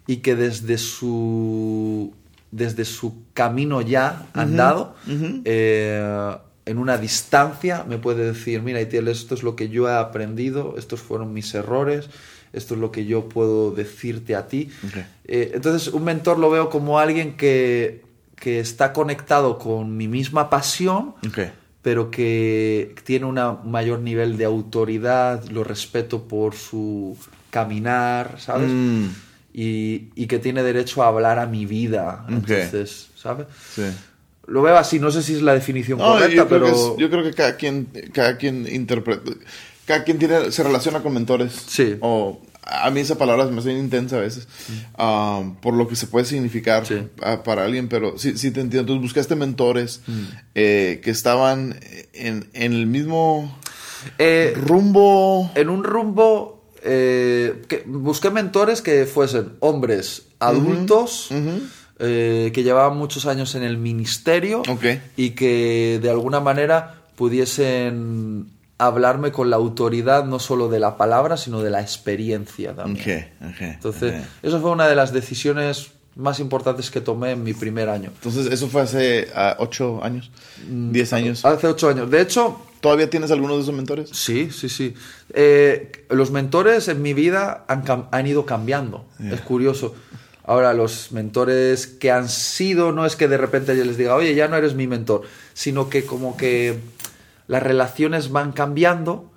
y que desde su, desde su camino ya andado, eh, en una distancia, me puede decir, mira, Itiel, esto es lo que yo he aprendido, estos fueron mis errores, esto es lo que yo puedo decirte a ti. Eh, entonces, un mentor lo veo como alguien que, que está conectado con mi misma pasión, pero que tiene un mayor nivel de autoridad, lo respeto por su caminar, ¿sabes? Mm, Y, y que tiene derecho a hablar a mi vida. Entonces, ¿sabes? sí. Lo veo así, no sé si es la definición No, correcta, yo, pero... que es- yo creo que cada quien, cada quien interpreta, cada quien tiene, se relaciona con mentores. Sí. O a mí esa palabra me hace intensa a veces, ah, por lo que se puede significar Sí. para alguien, pero sí, sí te entiendo. Entonces buscaste mentores Mm. eh, que estaban en, en el mismo Eh, rumbo. en un rumbo eh, que busqué mentores que fuesen hombres adultos eh, que llevaban muchos años en el ministerio y que de alguna manera pudiesen hablarme con la autoridad no solo de la palabra sino de la experiencia también. Entonces, eso fue una de las decisiones más importantes que tomé en mi primer año. Entonces, eso fue hace ah, ocho años, Mm, diez años. Hace ocho años. De hecho, ¿Todavía tienes algunos de esos mentores? Sí, sí, sí. Eh, los mentores en mi vida han, han ido cambiando. Es curioso. Ahora, los mentores que han sido, no es que de repente yo les diga, oye, ya no eres mi mentor, sino que como que las relaciones van cambiando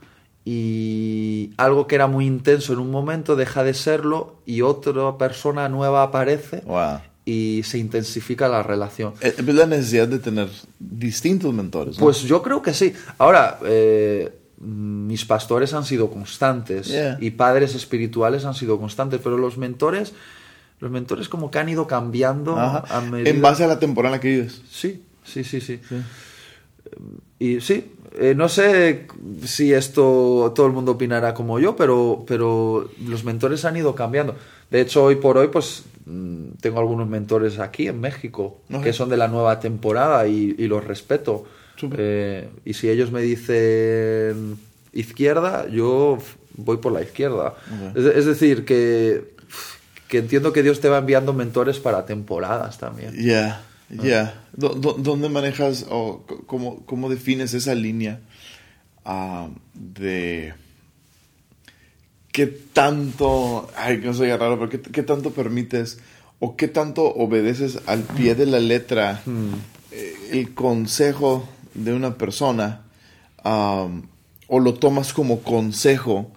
y algo que era muy intenso en un momento deja de serlo y otra persona nueva aparece Wow. Y se intensifica la relación. Eh, Es la necesidad de tener distintos mentores. ¿no? Pues yo creo que sí. Ahora, eh, mis pastores han sido constantes Yeah. y padres espirituales han sido constantes, pero los mentores, los mentores como que han ido cambiando a. En base a la temporada que vives. Sí, sí, sí, sí. Y sí, eh, no sé si esto todo el mundo opinará como yo, pero, pero los mentores han ido cambiando. De hecho, hoy por hoy, pues mm, tengo algunos mentores aquí en México que son de la nueva temporada y, y los respeto. Eh, y si ellos me dicen izquierda, yo voy por la izquierda. Es, es decir, que, que entiendo que Dios te va enviando mentores para temporadas también. Ya, ya. ¿Dó- dó- ¿Dónde manejas o cómo, cómo defines esa línea ah, de qué tanto, ay, no soy raro, pero qué, qué tanto permites o qué tanto obedeces al pie de la letra eh, el consejo de una persona o lo tomas como consejo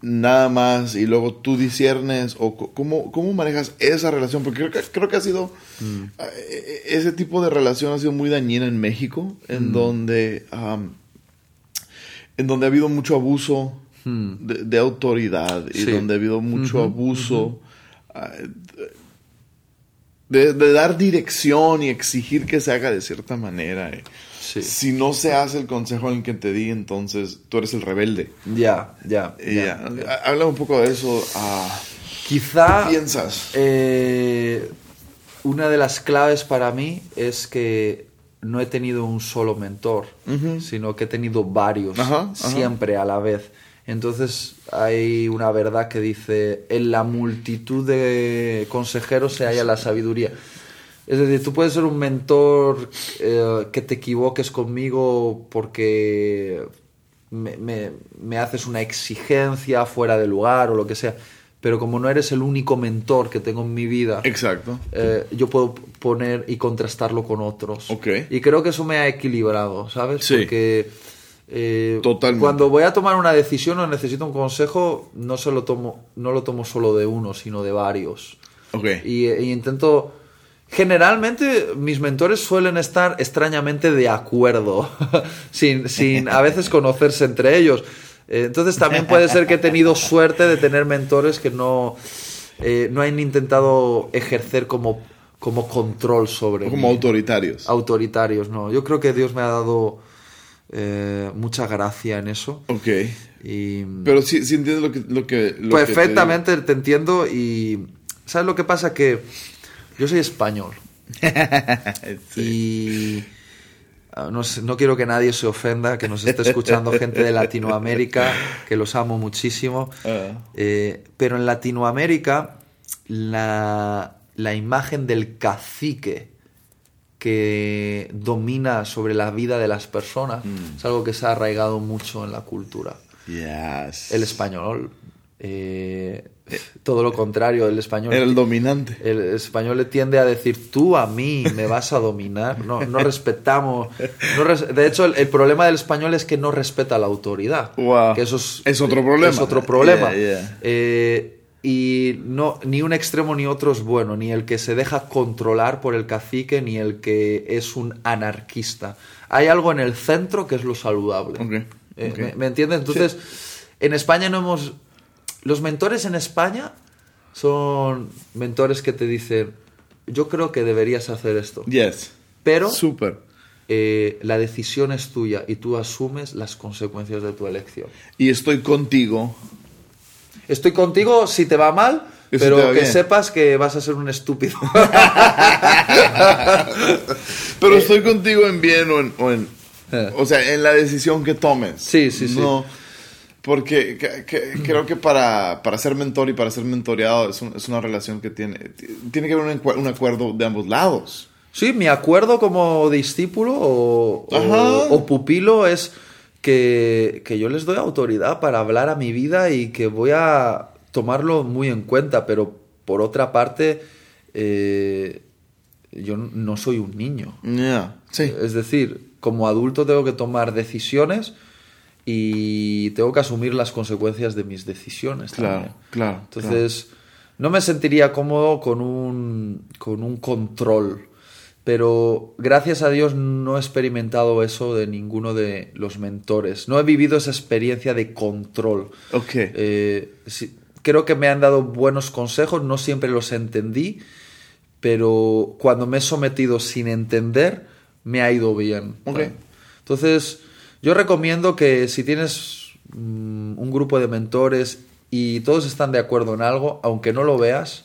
nada más y luego tú disiernes o cómo, cómo manejas esa relación porque creo que, creo que ha sido eh, ese tipo de relación ha sido muy dañina en México en donde en donde ha habido mucho abuso de, de autoridad y Sí. donde ha habido mucho abuso ah, de, de dar dirección y exigir que se haga de cierta manera. eh. Sí. Si no se hace el consejo en el que te di, entonces tú eres el rebelde. Ya, ya. Habla un poco de eso. ah, Quizá ¿Qué piensas? eh, una de las claves para mí es que no he tenido un solo mentor, sino que he tenido varios, siempre a la vez. Entonces hay una verdad que dice, en la multitud de consejeros se halla la sabiduría. Es decir, tú puedes ser un mentor eh, que te equivoques conmigo porque me, me- me haces una exigencia fuera de lugar o lo que sea, pero como no eres el único mentor que tengo en mi vida, Exacto. eh, yo puedo poner y contrastarlo con otros. Ok. Y creo que eso me ha equilibrado, ¿sabes? Sí. Porque eh, Totalmente. cuando voy a tomar una decisión o necesito un consejo, no, se lo tomo, no lo tomo solo de uno, sino de varios. Ok. Y, y intento... Generalmente mis mentores suelen estar extrañamente de acuerdo, sin, sin a veces conocerse entre ellos. Eh, Entonces también puede ser que he tenido suerte de tener mentores que no, eh, no han intentado ejercer como, como control sobre Como mí. autoritarios. autoritarios. No, yo creo que Dios me ha dado eh, mucha gracia en eso. ok. Y, Pero sí, sí entiendes lo que... Lo que lo que te Perfectamente te, entiendo y ¿sabes lo que pasa? Que yo soy español. Sí. y ah, no, no quiero que nadie se ofenda, que nos esté escuchando gente de Latinoamérica, que los amo muchísimo, Ah. Eh, pero en Latinoamérica la, la imagen del cacique que domina sobre la vida de las personas es algo que se ha arraigado mucho en la cultura Yes. el español. eh, todo lo contrario, el español. Era el dominante. el español le tiende a decir tú a mí me vas a dominar. No, no respetamos. no res- de hecho, el, el problema del español es que no respeta la autoridad. Wow. Que eso es, Es otro problema. Es otro problema. Yeah, yeah. Eh, y no, ni un extremo ni otro es bueno, ni el que se deja controlar por el cacique, ni el que es un anarquista. Hay algo en el centro que es lo saludable. Eh, ok. ¿me, me entiendes? Entonces, en España no hemos... Los mentores en España son mentores que te dicen, yo creo que deberías hacer esto, Yes. pero Súper. eh, la decisión es tuya y tú asumes las consecuencias de tu elección. Y estoy contigo. Estoy contigo si te va mal, pero que sepas que vas a ser un estúpido. Pero estoy contigo en bien o en... O, en- Eh. o sea, en la decisión que tomes. Sí, sí, sí. No, porque que- que- creo que para, para ser mentor y para ser mentoreado es, un- es una relación que tiene... Tiene que haber un, acuerdo de ambos lados. Sí, mi acuerdo como discípulo o, o pupilo es que, que yo les doy autoridad para hablar a mi vida y que voy a tomarlo muy en cuenta, pero por otra parte, eh, yo no soy un niño. Sí. Es decir, como adulto tengo que tomar decisiones y tengo que asumir las consecuencias de mis decisiones. Claro, también. claro. Entonces, no me sentiría cómodo con un, con un control. Pero gracias a Dios no he experimentado eso de ninguno de los mentores. No he vivido esa experiencia de control. Ok. Eh, sí, creo que me han dado buenos consejos, no siempre los entendí, pero cuando me he sometido sin entender, me ha ido bien. Ok. Entonces, yo recomiendo que si tienes mm, un grupo de mentores y todos están de acuerdo en algo, aunque no lo veas,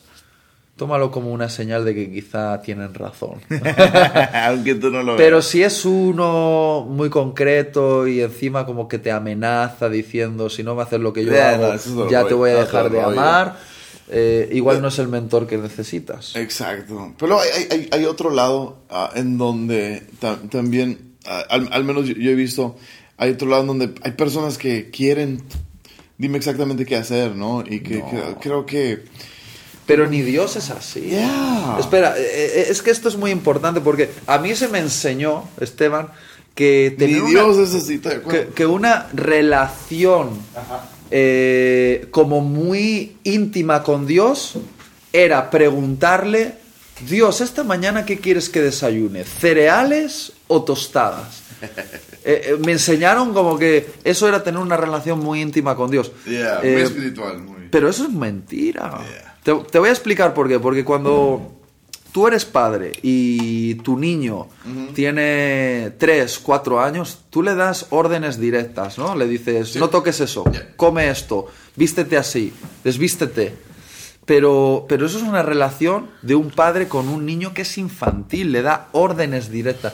tómalo como una señal de que quizá tienen razón. Aunque tú no lo Pero veas. si es uno muy concreto y encima como que te amenaza diciendo si no me haces lo que yo Ya, hago, no, ya te voy a dejar de amar, eh, igual no es el mentor que necesitas. Exacto. Pero hay, hay- otro lado ah, en donde ta- también, ah, al, al menos yo, yo he visto, hay otro lado en donde hay personas que quieren, dime exactamente qué hacer, ¿no? Y que creo que... Pero ni Dios es así. Yeah. Espera, eh, eh, es que esto es muy importante porque a mí se me enseñó, Esteban, que Ni tener una- Dios es así, ¿te que, una relación eh, como muy íntima con Dios era preguntarle, Dios, esta mañana qué quieres que desayune, cereales o tostadas. Eh, eh, me enseñaron como que eso era tener una relación muy íntima con Dios. Yeah, muy espiritual, muy... pero eso es mentira. Yeah. Te, te voy a explicar por qué. Porque cuando tú eres padre y tu niño tiene 3, 4 años, tú le das órdenes directas, ¿no? Le dices, no toques eso, Yeah. come esto, vístete así, desvístete. Pero, pero eso es una relación de un padre con un niño que es infantil, le da órdenes directas.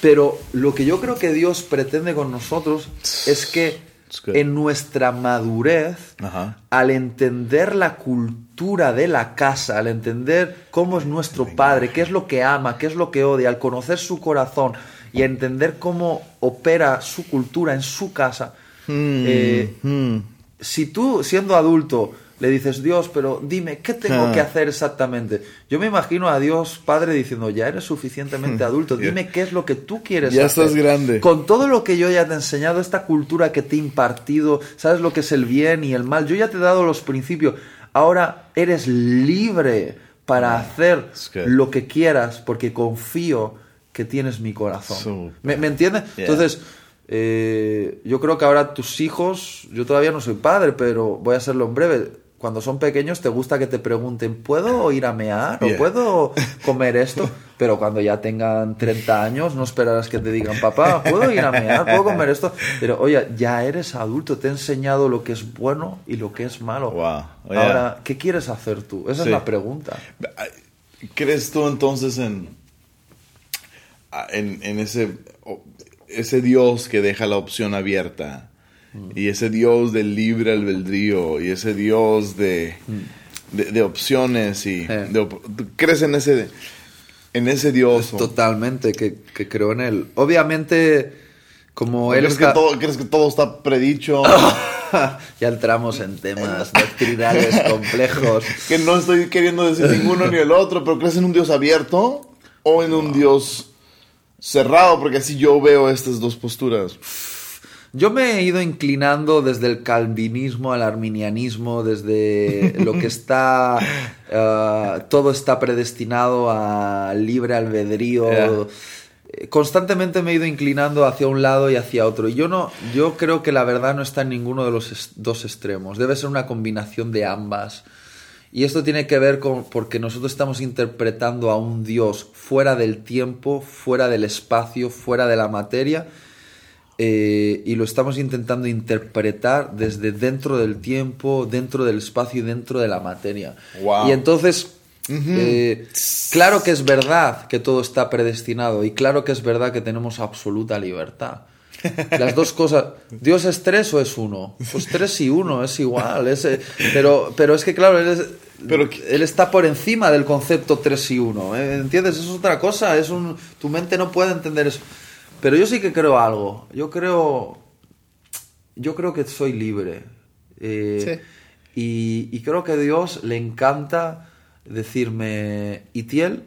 Pero lo que yo creo que Dios pretende con nosotros es que. En nuestra madurez, Ajá. al entender la cultura de la casa, al entender cómo es nuestro padre, qué es lo que ama, qué es lo que odia, al conocer su corazón y a entender cómo opera su cultura en su casa, eh, Hmm. si tú siendo adulto le dices, Dios, pero dime, ¿qué tengo Ah. que hacer exactamente? Yo me imagino a Dios Padre diciendo, ya eres suficientemente adulto, Ya. dime qué es lo que tú quieres Ya hacer. estás grande. Con todo lo que yo ya te he enseñado, esta cultura que te he impartido, sabes lo que es el bien y el mal, yo ya te he dado los principios, ahora eres libre para hacer It's good. lo que quieras porque confío que tienes mi corazón. ¿Me, me entiendes? Entonces, eh, yo creo que ahora tus hijos, yo todavía no soy padre, pero voy a hacerlo en breve. Cuando son pequeños te gusta que te pregunten, ¿puedo ir a mear? ¿O Yeah. puedo comer esto? Pero cuando ya tengan 30 años no esperarás que te digan, papá, ¿puedo ir a mear? ¿Puedo comer esto? Pero oye, ya eres adulto, te he enseñado lo que es bueno y lo que es malo. Wow. Yeah. Ahora, ¿qué quieres hacer tú? Esa Sí. es la pregunta. ¿Crees tú entonces en, en, en ese, ese Dios que deja la opción abierta? Y ese Dios del libre albedrío, y ese Dios de, de, de opciones. y Eh. de op- ¿tú ¿Crees en ese, en ese Dios? Totalmente, que, que creo en él. Obviamente, como él ¿crees, está... que todo, ¿Crees que todo está predicho? ya entramos en temas doctrinales complejos. que no estoy queriendo decir ninguno ni el otro, pero ¿crees en un Dios abierto o en un Dios cerrado? Porque así yo veo estas dos posturas. Yo me he ido inclinando desde el calvinismo al arminianismo, desde lo que está, eh, todo está predestinado al libre albedrío. Yeah. Constantemente me he ido inclinando hacia un lado y hacia otro. Y yo no, yo creo que la verdad no está en ninguno de los dos extremos. Debe ser una combinación de ambas. Y esto tiene que ver con porque nosotros estamos interpretando a un Dios fuera del tiempo, fuera del espacio, fuera de la materia, eh, y lo estamos intentando interpretar desde dentro del tiempo, dentro del espacio y dentro de la materia. Wow. Y entonces, eh, claro que es verdad que todo está predestinado y claro que es verdad que tenemos absoluta libertad. Las dos cosas. ¿Dios es tres o es uno? Pues tres y uno, es igual. es, eh, pero, pero es que, claro, él, es- Pero- él está por encima del concepto tres y uno. ¿eh? ¿Entiendes? Es otra cosa. Es un, tu mente no puede entender eso. Pero yo sí que creo algo. Yo creo. Yo creo que soy libre. Eh, y, y creo que a Dios le encanta decirme, Itiel,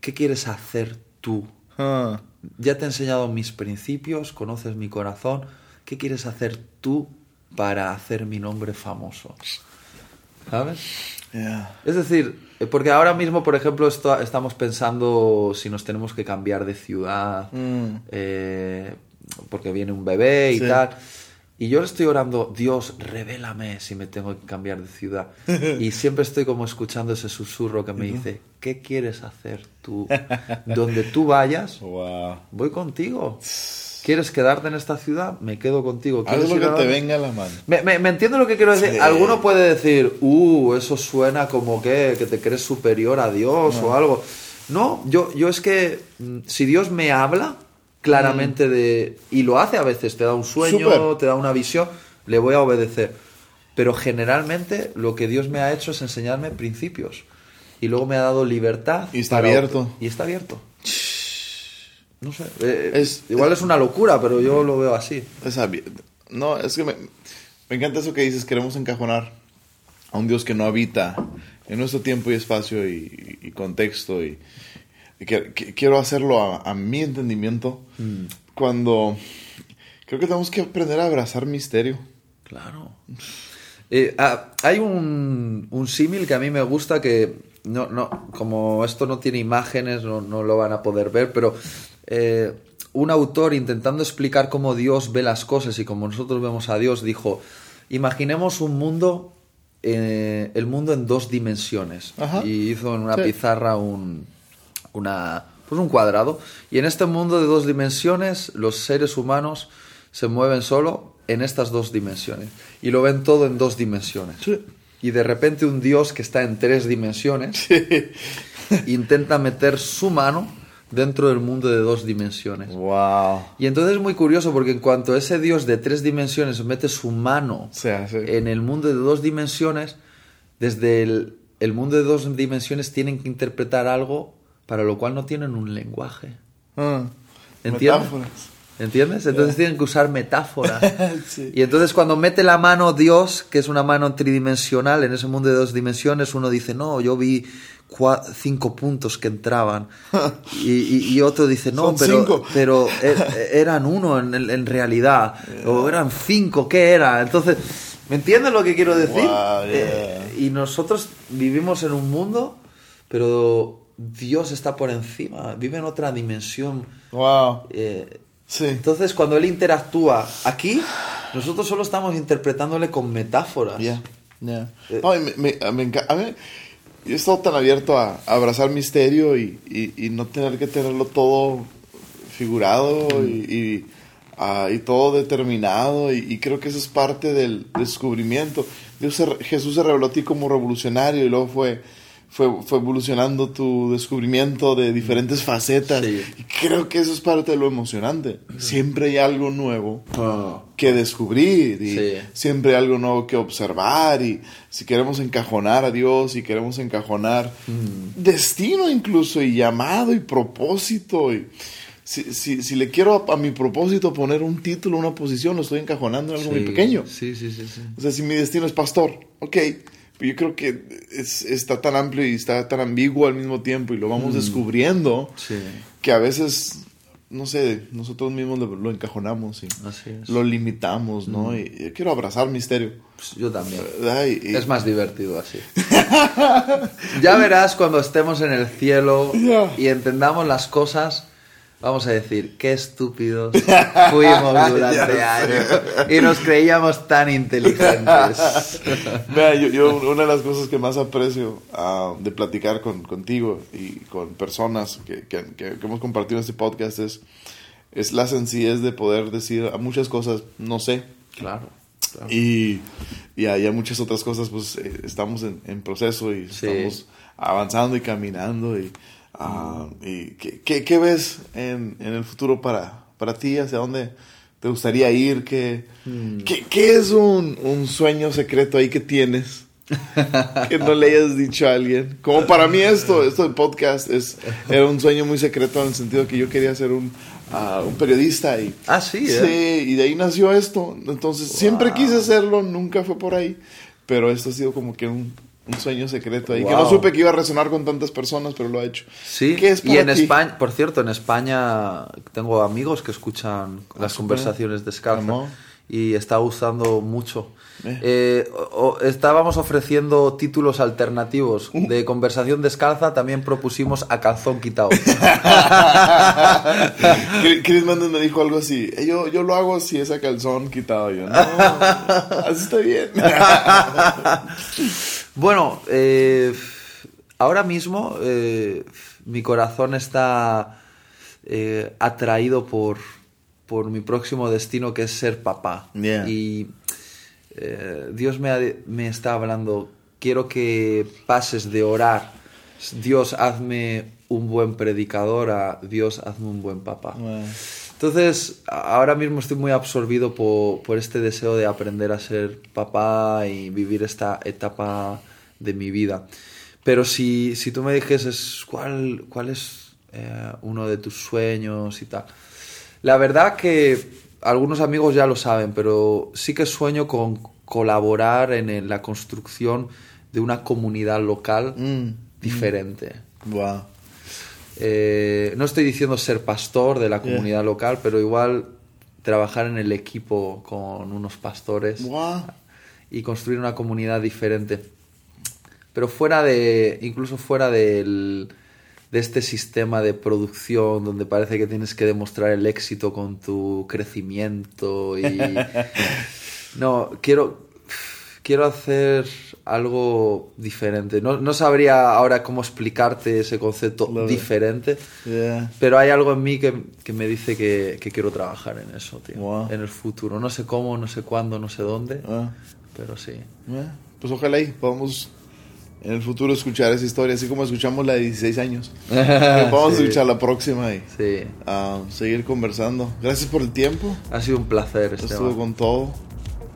¿qué quieres hacer tú? Ah, Ya te he enseñado mis principios, conoces mi corazón. ¿Qué quieres hacer tú para hacer mi nombre famoso? ¿Sabes? yeah. Es decir, porque ahora mismo, por ejemplo, estamos pensando si nos tenemos que cambiar de ciudad, Mm. eh, porque viene un bebé y Sí. tal. Y yo le estoy orando, Dios, revélame si me tengo que cambiar de ciudad. Y siempre estoy como escuchando ese susurro que me dice, ¿qué quieres hacer tú? Donde tú vayas, Wow. voy contigo. ¿Quieres quedarte en esta ciudad? Me quedo contigo. Haz lo que te venga a la mano. Me, me, entiendo lo que quiero decir. Alguno puede decir, uh, eso suena como que, que te crees superior a Dios o algo. No, yo, yo es que mm, si Dios me habla claramente mm. de... Y lo hace a veces, te da un sueño, te da una visión, le voy a obedecer. Pero generalmente lo que Dios me ha hecho es enseñarme principios. Y luego me ha dado libertad. Y está abierto. Y está abierto. No sé. Eh, es, igual es una locura, pero yo lo veo así. Es no, es que me, encanta eso que dices, queremos encajonar a un Dios que no habita en nuestro tiempo y espacio y, contexto. Y, que, quiero hacerlo a, mi entendimiento mm. cuando creo que tenemos que aprender a abrazar misterio. Claro. Eh, ah, hay un, un símil que a mí me gusta que no, no, como esto no tiene imágenes, no, no lo van a poder ver, pero eh, un autor intentando explicar cómo Dios ve las cosas y cómo nosotros vemos a Dios, dijo, imaginemos un mundo, eh, el mundo en dos dimensiones. Y hizo en una pizarra un, una, pues un cuadrado. Y en este mundo de dos dimensiones, los seres humanos se mueven solo en estas dos dimensiones. Y lo ven todo en dos dimensiones. Y de repente un Dios que está en tres dimensiones intenta meter su mano dentro del mundo de dos dimensiones. Wow. Y entonces es muy curioso porque en cuanto ese Dios de tres dimensiones mete su mano en el mundo de dos dimensiones, desde el, el, mundo de dos dimensiones tienen que interpretar algo para lo cual no tienen un lenguaje. Ah, ¿Entiendes? ¿Entiendes? Entonces tienen que usar metáforas. Y entonces cuando mete la mano Dios, que es una mano tridimensional, en ese mundo de dos dimensiones, uno dice, no, yo vi cinco puntos que entraban. Y, otro dice, no, pero, pero er, eran uno en, realidad. O eran cinco, ¿qué era? Entonces, ¿me entiendes lo que quiero decir? Eh, y nosotros vivimos en un mundo, pero Dios está por encima, vive en otra dimensión. Wow. Eh, entonces, cuando Él interactúa aquí, nosotros solo estamos interpretándole con metáforas. Yeah. Yeah. Eh, me, me, yo he estado tan abierto a, abrazar misterio y, y, no tener que tenerlo todo figurado y, y, todo determinado. Y, creo que eso es parte del descubrimiento. Dios Jesús se reveló a ti como revolucionario y luego fue fue, fue evolucionando tu descubrimiento de diferentes facetas. Y creo que eso es parte de lo emocionante. Siempre hay algo nuevo ah. que descubrir y siempre hay algo nuevo que observar. Y si queremos encajonar a Dios, y queremos encajonar mm. destino incluso, y llamado y propósito. Y, si, si, si, le quiero a, mi propósito poner un título, una posición, lo estoy encajonando en algo muy pequeño. Sí, sí, sí, O sea, si mi destino es pastor, ok, yo creo que es, está tan amplio y está tan ambiguo al mismo tiempo y lo vamos mm. descubriendo que a veces, no sé, nosotros mismos lo, encajonamos y lo limitamos, ¿no? Mm. Y, quiero abrazar misterio. Pues yo también. es más divertido así. ya verás cuando estemos en el cielo y entendamos las cosas vamos a decir, qué estúpidos fuimos durante años y nos creíamos tan inteligentes. Mira, yo, una de las cosas que más aprecio ah, de platicar con, contigo y con personas que, que, que, hemos compartido en este podcast es, es la sencillez de poder decir a muchas cosas, no sé. Claro. Y, y hay muchas otras cosas, pues eh, estamos en, en, proceso y estamos avanzando y caminando y Ah, ¿y qué, qué, ves en, en, el futuro para, para ti? ¿Hacia dónde te gustaría ir? ¿Qué, hmm. ¿qué, qué es un, un, sueño secreto ahí que tienes? que no le hayas dicho a alguien. Como para mí esto, esto del podcast es, era un sueño muy secreto en el sentido que yo quería ser un, uh, un periodista. Y, ah, sí. ¿eh? Sí, y de ahí nació esto. Entonces, siempre quise hacerlo, nunca fue por ahí. Pero esto ha sido como que un, un sueño secreto ahí. Que no supe que iba a resonar con tantas personas, pero lo ha hecho. Sí, y en España, por cierto, en España tengo amigos que escuchan las conversaciones de Scarpa y está gustando mucho. Eh. Eh, estábamos ofreciendo títulos alternativos de conversación descalza, también propusimos a calzón quitado. Chris Mendes me dijo algo así, eh, yo, yo lo hago si es a calzón quitado. Yo, no, así está bien. bueno, ahora mismo mi corazón está atraído por por mi próximo destino que es ser papá. Yeah. Y eh, Dios me, ha- me está hablando, quiero que pases de orar, Dios hazme un buen predicador a Dios hazme un buen papá. Wow. Entonces, ahora mismo estoy muy absorbido por, por este deseo de aprender a ser papá y vivir esta etapa de mi vida. Pero si, si tú me dijeses cuál, cuál es eh, uno de tus sueños y tal, la verdad que algunos amigos ya lo saben, pero sí que sueño con colaborar en la construcción de una comunidad local Mm. diferente. Wow. Eh, no estoy diciendo ser pastor de la comunidad local, pero igual trabajar en el equipo con unos pastores Wow. y construir una comunidad diferente. Pero fuera de, incluso fuera del, de este sistema de producción donde parece que tienes que demostrar el éxito con tu crecimiento y... No, quiero, quiero hacer algo diferente. No, no sabría ahora cómo explicarte ese concepto diferente, Yeah. pero hay algo en mí que, que me dice que, que quiero trabajar en eso, tío. Wow. En el futuro. No sé cómo, no sé cuándo, no sé dónde, Ah. pero sí. Yeah. Pues ojalá y podamos en el futuro escuchar esa historia, así como escuchamos la de 16 años. Vamos a Sí. escuchar la próxima y Sí. ah, seguir conversando. Gracias por el tiempo. Ha sido un placer, Estuvo Esteban. con todo.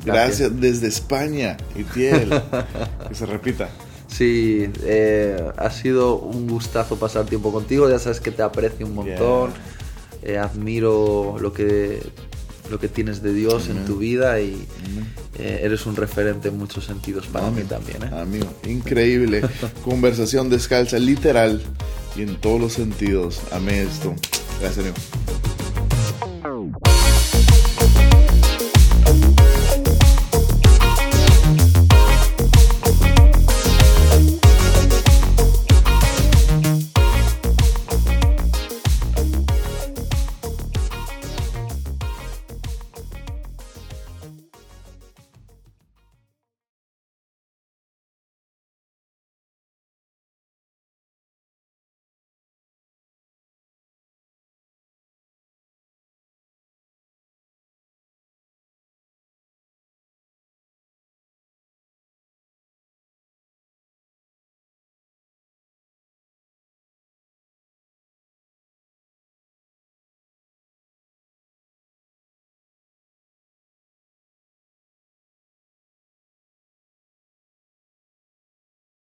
Gracias. Gracias desde España y piel. que se repita. Sí, eh, ha sido un gustazo pasar tiempo contigo. Ya sabes que te aprecio un montón. Eh, admiro lo que, lo que tienes de Dios en tu vida y eh, eres un referente en muchos sentidos para mí también. ¿eh? Amigo, increíble. Conversación descalza, literal y en todos los sentidos. Amé esto. Gracias, amigo.